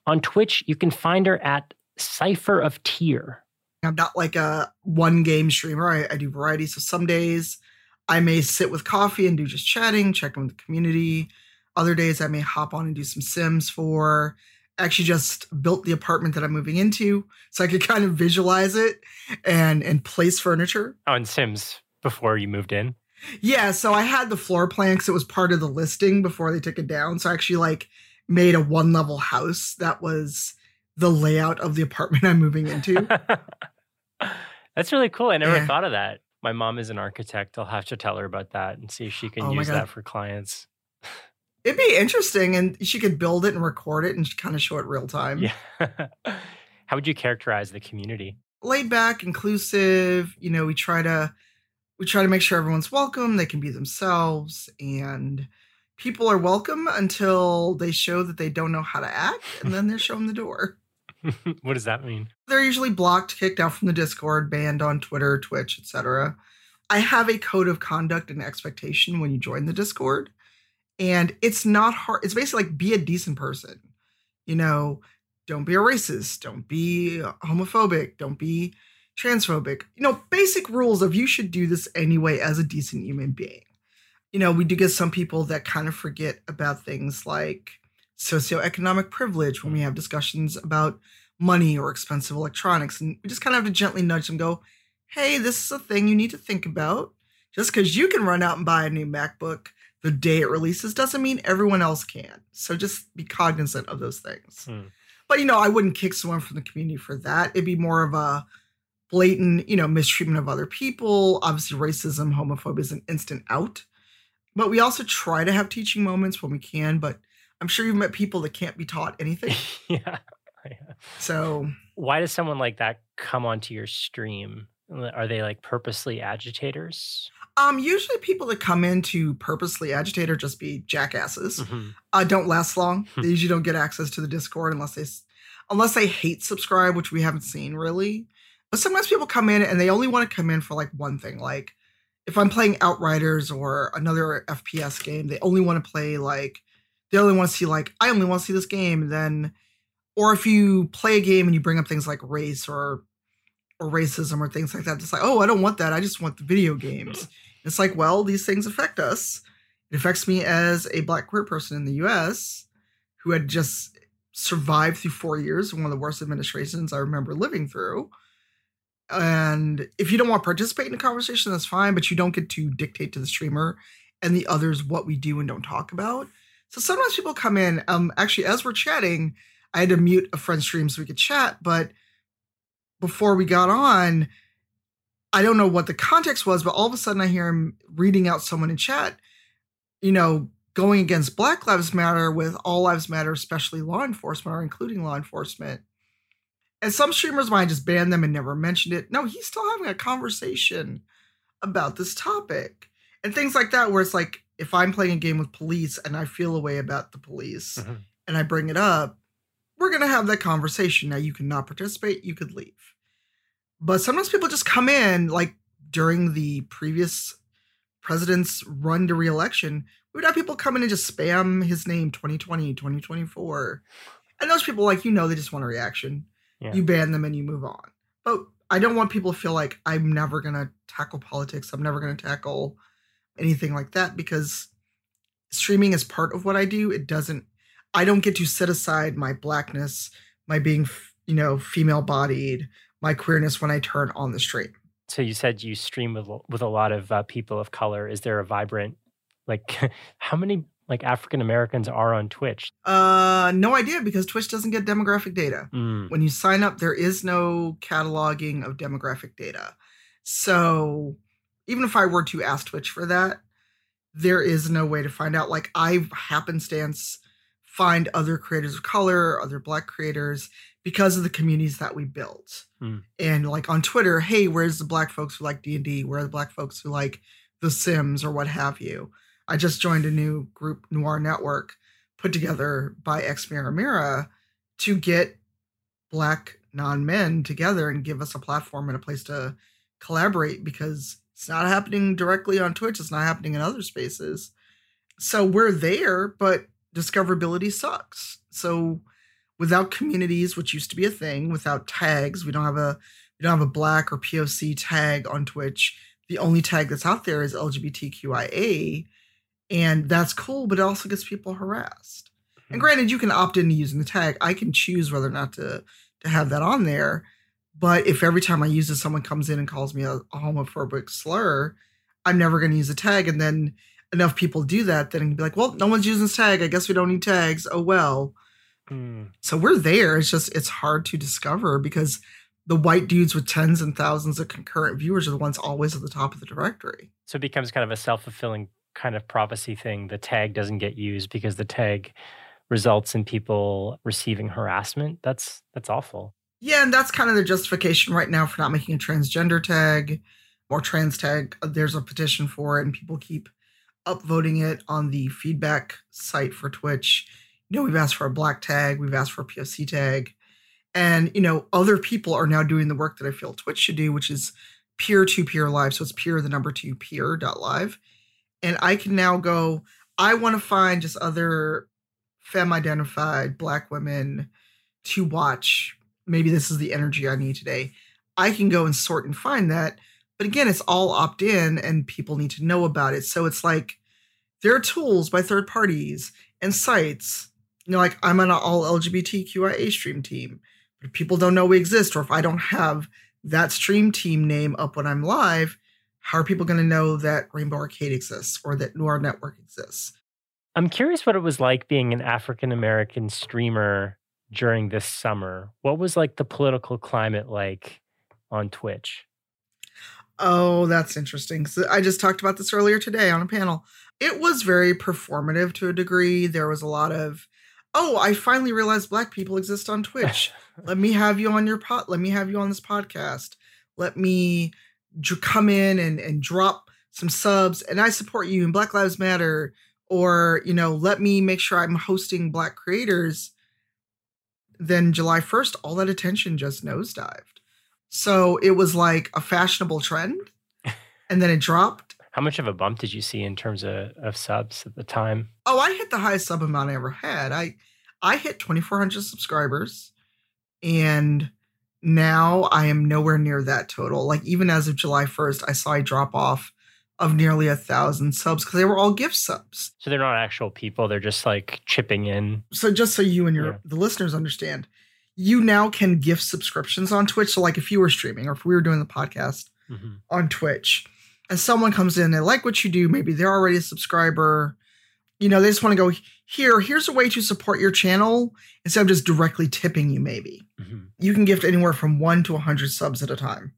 [SPEAKER 3] On Twitch, you can find her at Cypher of Tyr.
[SPEAKER 9] I'm not like a one game streamer. I, I do variety. So some days I may sit with coffee and do just chatting, check in with the community. Other days I may hop on and do some Sims 4 actually just built the apartment that I'm moving into so I could kind of visualize it and and place furniture.
[SPEAKER 3] Oh, and Sims before you moved in?
[SPEAKER 9] Yeah, so I had the floor plan because it was part of the listing before they took it down. So I actually like made a one level house that was the layout of the apartment I'm moving into.
[SPEAKER 3] That's really cool. I never yeah. thought of that. My mom is an architect. I'll have to tell her about that and see if she can
[SPEAKER 9] Oh
[SPEAKER 3] use
[SPEAKER 9] God.
[SPEAKER 3] that for clients.
[SPEAKER 9] It'd be interesting, and she could build it and record it and kind of show it real time.
[SPEAKER 3] Yeah. How would you characterize the community?
[SPEAKER 9] laid back, inclusive. You know, we try to we try to make sure everyone's welcome. They can be themselves, and people are welcome until they show that they don't know how to act, and then they're shown the door.
[SPEAKER 3] what does that mean?
[SPEAKER 9] They're usually blocked, kicked out from the Discord, banned on Twitter, Twitch, etc. I have a code of conduct and expectation when you join the Discord, and it's not hard. It's basically like be a decent person. You know, don't be a racist, don't be homophobic, don't be transphobic. You know, basic rules of you should do this anyway as a decent human being. You know, we do get some people that kind of forget about things like socioeconomic privilege when we have discussions about money or expensive electronics. And we just kind of have to gently nudge them, go, hey, this is a thing you need to think about. Just because you can run out and buy a new MacBook the day it releases doesn't mean everyone else can. So just be cognizant of those things.
[SPEAKER 3] Hmm.
[SPEAKER 9] But you know, I wouldn't kick someone from the community for that. It'd be more of a blatant, you know, mistreatment of other people. Obviously, racism, homophobia is an instant out. But we also try to have teaching moments when we can. But I'm sure you've met people that can't be taught anything.
[SPEAKER 3] yeah.
[SPEAKER 9] So
[SPEAKER 3] Why does someone like that come onto your stream? Are they like purposely agitators?
[SPEAKER 9] Um, usually people that come in to purposely agitate or just be jackasses
[SPEAKER 3] Mhm.
[SPEAKER 9] uh, don't last long. they usually don't get access to the Discord unless they unless they hate subscribe, which we haven't seen really. But sometimes people come in and they only want to come in for like one thing. Like if I'm playing Outriders or another FPS game, they only want to play like they only want to see like I only want to see this game. And then, or if you play a game and you bring up things like race or or racism or things like that, it's like oh I don't want that. I just want the video games. It's like, well, these things affect us. It affects me as a black queer person in the US who had just survived through four years of one of the worst administrations I remember living through. And if you don't want to participate in the conversation, that's fine, but you don't get to dictate to the streamer and the others what we do and don't talk about. So sometimes people come in. Um, actually, as we're chatting, I had to mute a friend's stream so we could chat, but before we got on, I don't know what the context was, but all of a sudden I hear him reading out someone in chat, you know, going against Black Lives Matter with All Lives Matter, especially law enforcement or including law enforcement. And some streamers might just ban them and never mentioned it. No, he's still having a conversation about this topic and things like that, where it's like, if I'm playing a game with police and I feel a way about the police mm-hmm. and I bring it up, we're going to have that conversation. Now, you cannot participate, you could leave. But sometimes people just come in, like during the previous president's run to reelection, we would have people come in and just spam his name 2020, 2024. And those people, like, you know, they just want a reaction.
[SPEAKER 3] Yeah.
[SPEAKER 9] You ban them and you move on. But I don't want people to feel like I'm never going to tackle politics. I'm never going to tackle anything like that because streaming is part of what I do. It doesn't, I don't get to set aside my blackness, my being, you know, female bodied, my queerness when I turn on the stream.
[SPEAKER 3] So you said you stream with with a lot of uh, people of color. Is there a vibrant, like, how many like African Americans are on Twitch?
[SPEAKER 9] Uh, no idea because Twitch doesn't get demographic data.
[SPEAKER 3] Mm.
[SPEAKER 9] When you sign up, there is no cataloging of demographic data. So even if I were to ask Twitch for that, there is no way to find out. Like I happenstance find other creators of color, other black creators because of the communities that we built.
[SPEAKER 3] Mm.
[SPEAKER 9] And like on Twitter, hey, where's the black folks who like D&D? Where are the black folks who like The Sims or what have you? I just joined a new group, Noir Network, put together by xMiramira to get black non-men together and give us a platform and a place to collaborate because it's not happening directly on Twitch. It's not happening in other spaces. So we're there, but discoverability sucks. So without communities, which used to be a thing, without tags, we don't have a we don't have a black or POC tag on Twitch. The only tag that's out there is LGBTQIA, and that's cool, but it also gets people harassed. And hmm. granted, you can opt into using the tag. I can choose whether or not to to have that on there. But if every time I use it, someone comes in and calls me a, a homophobic slur, I'm never going to use a tag. And then enough people do that, then be like, well, no one's using this tag. I guess we don't need tags. Oh well.
[SPEAKER 3] Mm.
[SPEAKER 9] So we're there. It's just it's hard to discover because the white dudes with tens and thousands of concurrent viewers are the ones always at the top of the directory.
[SPEAKER 3] So it becomes kind of a self fulfilling kind of prophecy thing. The tag doesn't get used because the tag results in people receiving harassment. That's that's awful.
[SPEAKER 9] Yeah, and that's kind of the justification right now for not making a transgender tag or trans tag. Uh, there's a petition for it, and people keep upvoting it on the feedback site for Twitch. You know, we've asked for a black tag, we've asked for a POC tag. And, you know, other people are now doing the work that I feel Twitch should do, which is peer to peer live. So it's peer, the number two peer dot live. And I can now go, I want to find just other femme identified black women to watch. Maybe this is the energy I need today. I can go and sort and find that. But again, it's all opt in and people need to know about it. So it's like there are tools by third parties and sites. You know, like I'm on an all LGBTQIA stream team. But if people don't know we exist, or if I don't have that stream team name up when I'm live, how are people going to know that Rainbow Arcade exists or that Noir Network exists?
[SPEAKER 3] I'm curious what it was like being an African American streamer during this summer. What was like the political climate like on Twitch?
[SPEAKER 9] Oh, that's interesting. So I just talked about this earlier today on a panel. It was very performative to a degree. There was a lot of, oh, I finally realized black people exist on Twitch. Let me have you on your pot. Let me have you on this podcast. Let me dr- come in and, and drop some subs and I support you and Black Lives Matter. Or, you know, let me make sure I'm hosting black creators. Then July 1st, all that attention just nosedived. So it was like a fashionable trend and then it dropped.
[SPEAKER 3] How much of a bump did you see in terms of, of subs at the time?
[SPEAKER 9] Oh, I hit the highest sub amount I ever had. I I hit 2400 subscribers and now I am nowhere near that total. Like even as of July 1st, I saw a drop off of nearly a thousand subs because they were all gift subs.
[SPEAKER 3] So they're not actual people; they're just like chipping in.
[SPEAKER 9] So just so you and your
[SPEAKER 3] Yeah.
[SPEAKER 9] the listeners understand, you now can gift subscriptions on Twitch. So like if you were streaming or if we were doing the podcast
[SPEAKER 3] Mhm.
[SPEAKER 9] on Twitch, and someone comes in, they like what you do, maybe they're already a subscriber. You know, they just want to go here. Here's a way to support your channel instead of just directly tipping you. Maybe
[SPEAKER 3] Mhm.
[SPEAKER 9] you can gift anywhere from one to a hundred subs at a time.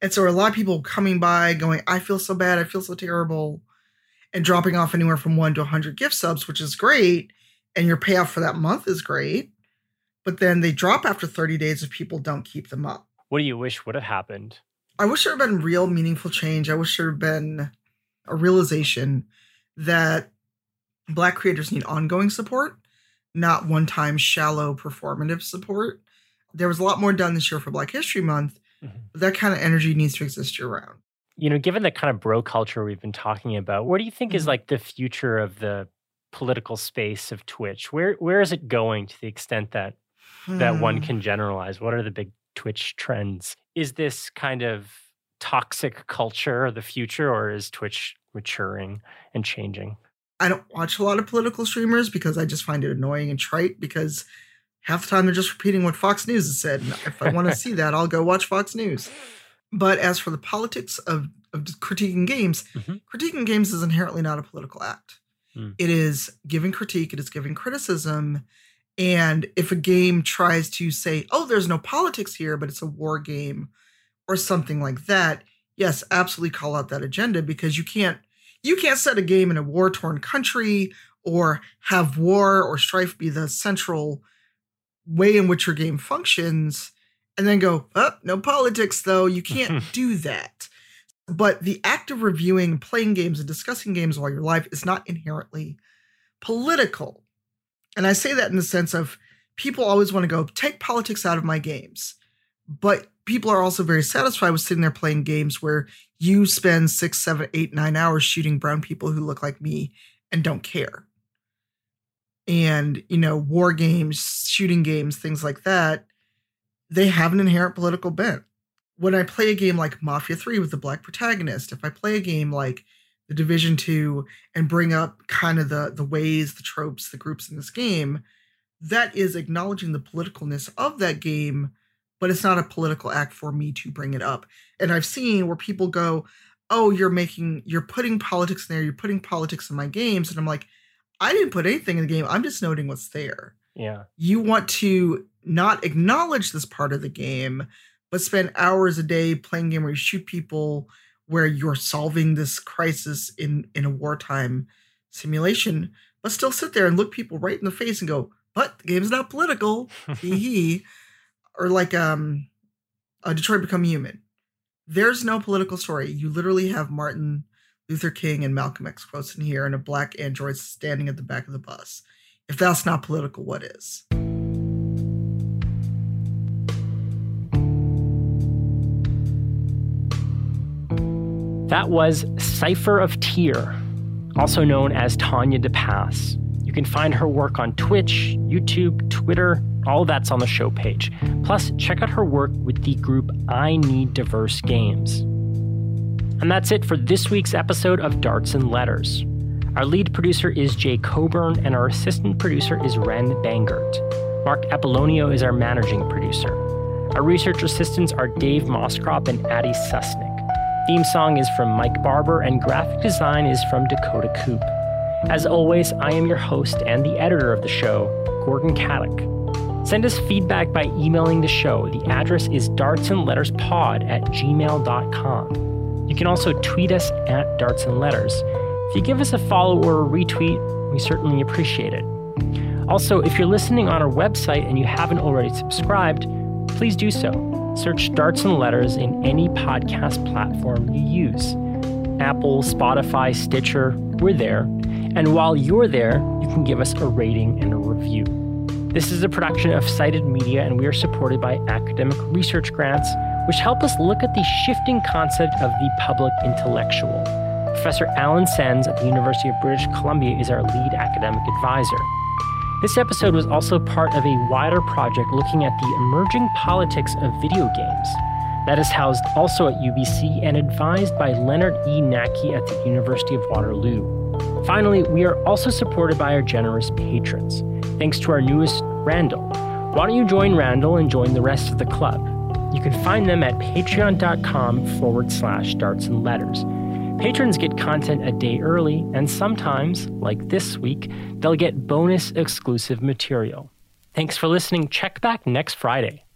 [SPEAKER 9] And so a lot of people coming by going, I feel so bad, I feel so terrible, and dropping off anywhere from one to a hundred gift subs, which is great. And your payoff for that month is great. But then they drop after 30 days if people don't keep them up.
[SPEAKER 3] What do you wish would have happened?
[SPEAKER 9] I wish there had been real meaningful change. I wish there had been a realization that Black creators need ongoing support, not one time shallow performative support. There was a lot more done this year for Black History Month, but that kind of energy needs to exist year round.
[SPEAKER 3] You know, given the kind of bro culture we've been talking about, what do you think is
[SPEAKER 9] Mhm.
[SPEAKER 3] like the future of the political space of Twitch? Where where is it going to the extent that that one
[SPEAKER 9] Hmm.
[SPEAKER 3] can generalize? What are the big Twitch trends? Is this kind of toxic culture the future, or is Twitch maturing and changing?
[SPEAKER 9] I don't watch a lot of political streamers because I just find it annoying and trite because half the time they're just repeating what Fox News has said. And if I want to see that, I'll go watch Fox News. But as for the politics of, of critiquing games,
[SPEAKER 3] Mhm.
[SPEAKER 9] critiquing games is inherently not a political act.
[SPEAKER 3] Mm.
[SPEAKER 9] It is giving critique, it is giving criticism. And if a game tries to say, oh, there's no politics here, but it's a war game or something like that, yes, absolutely call out that agenda because you can't you can't set a game in a war torn country or have war or strife be the central way in which your game functions and then go, oh, no politics though. You can't do that. But the act of reviewing, playing games, and discussing games while you're live is not inherently political. And I say that in the sense of people always want to go, take politics out of my games. But people are also very satisfied with sitting there playing games where you spend six, seven, eight, nine hours shooting brown people who look like me and don't care. And, you know, war games, shooting games, things like that, they have an inherent political bent. When I play a game like Mafia 3 with the black protagonist, if I play a game like the Division 2 and bring up kind of the the ways, the tropes, the groups in this game, that is acknowledging the politicalness of that game, but it's not a political act for me to bring it up. And I've seen where people go, "Oh, you're making you're putting politics in there, you're putting politics in my games." And I'm like, "I didn't put anything in the game. I'm just noting what's there."
[SPEAKER 3] Yeah.
[SPEAKER 9] You want to not acknowledge this part of the game, but spend hours a day playing a game where you shoot people, where you're solving this crisis in in a wartime simulation, but still sit there and look people right in the face and go, "But the game's not political." Hee hee. Or like um, uh, Detroit Become Human. There's no political story. You literally have Martin Luther King and Malcolm X quotes in here, and a black android standing at the back of the bus. If that's not political, what is?
[SPEAKER 3] That was Cypher of Tyr, also known as Tanya DePass. You can find her work on Twitch, YouTube, Twitter, all that's on the show page. Plus, check out her work with the group I Need Diverse Games. And that's it for this week's episode of Darts and Letters. Our lead producer is Jay Coburn, and our assistant producer is Ren Bangert. Mark Apollonio is our managing producer. Our research assistants are Dave Moskrop and Addie Susnick. Theme song is from Mike Barber, and graphic design is from Dakota Coop. As always, I am your host and the editor of the show, Gordon Katic. Send us feedback by emailing the show. The address is dartsandletterspod at gmail.com. You can also tweet us at Darts and Letters. If you give us a follow or a retweet, we certainly appreciate it. Also, if you're listening on our website and you haven't already subscribed, please do so. Search Darts and Letters in any podcast platform you use Apple, Spotify, Stitcher, we're there. And while you're there, you can give us a rating and a review. This is a production of Cited Media, and we are supported by academic research grants, which help us look at the shifting concept of the public intellectual. Professor Allen Sens at the University of British Columbia is our lead academic advisor. This episode was also part of a wider project looking at the emerging politics of video games. That is housed also at UBC and advised by Lennart E. Nacke at the University of Waterloo. Finally, we are also supported by our generous patrons. Thanks to our newest, Randall. Why don't you join Randall and join the rest of the club? You can find them at patreon.com forward slash darts and letters. Patrons get content a day early, and sometimes, like this week, they'll get bonus exclusive material. Thanks for listening. Check back next Friday.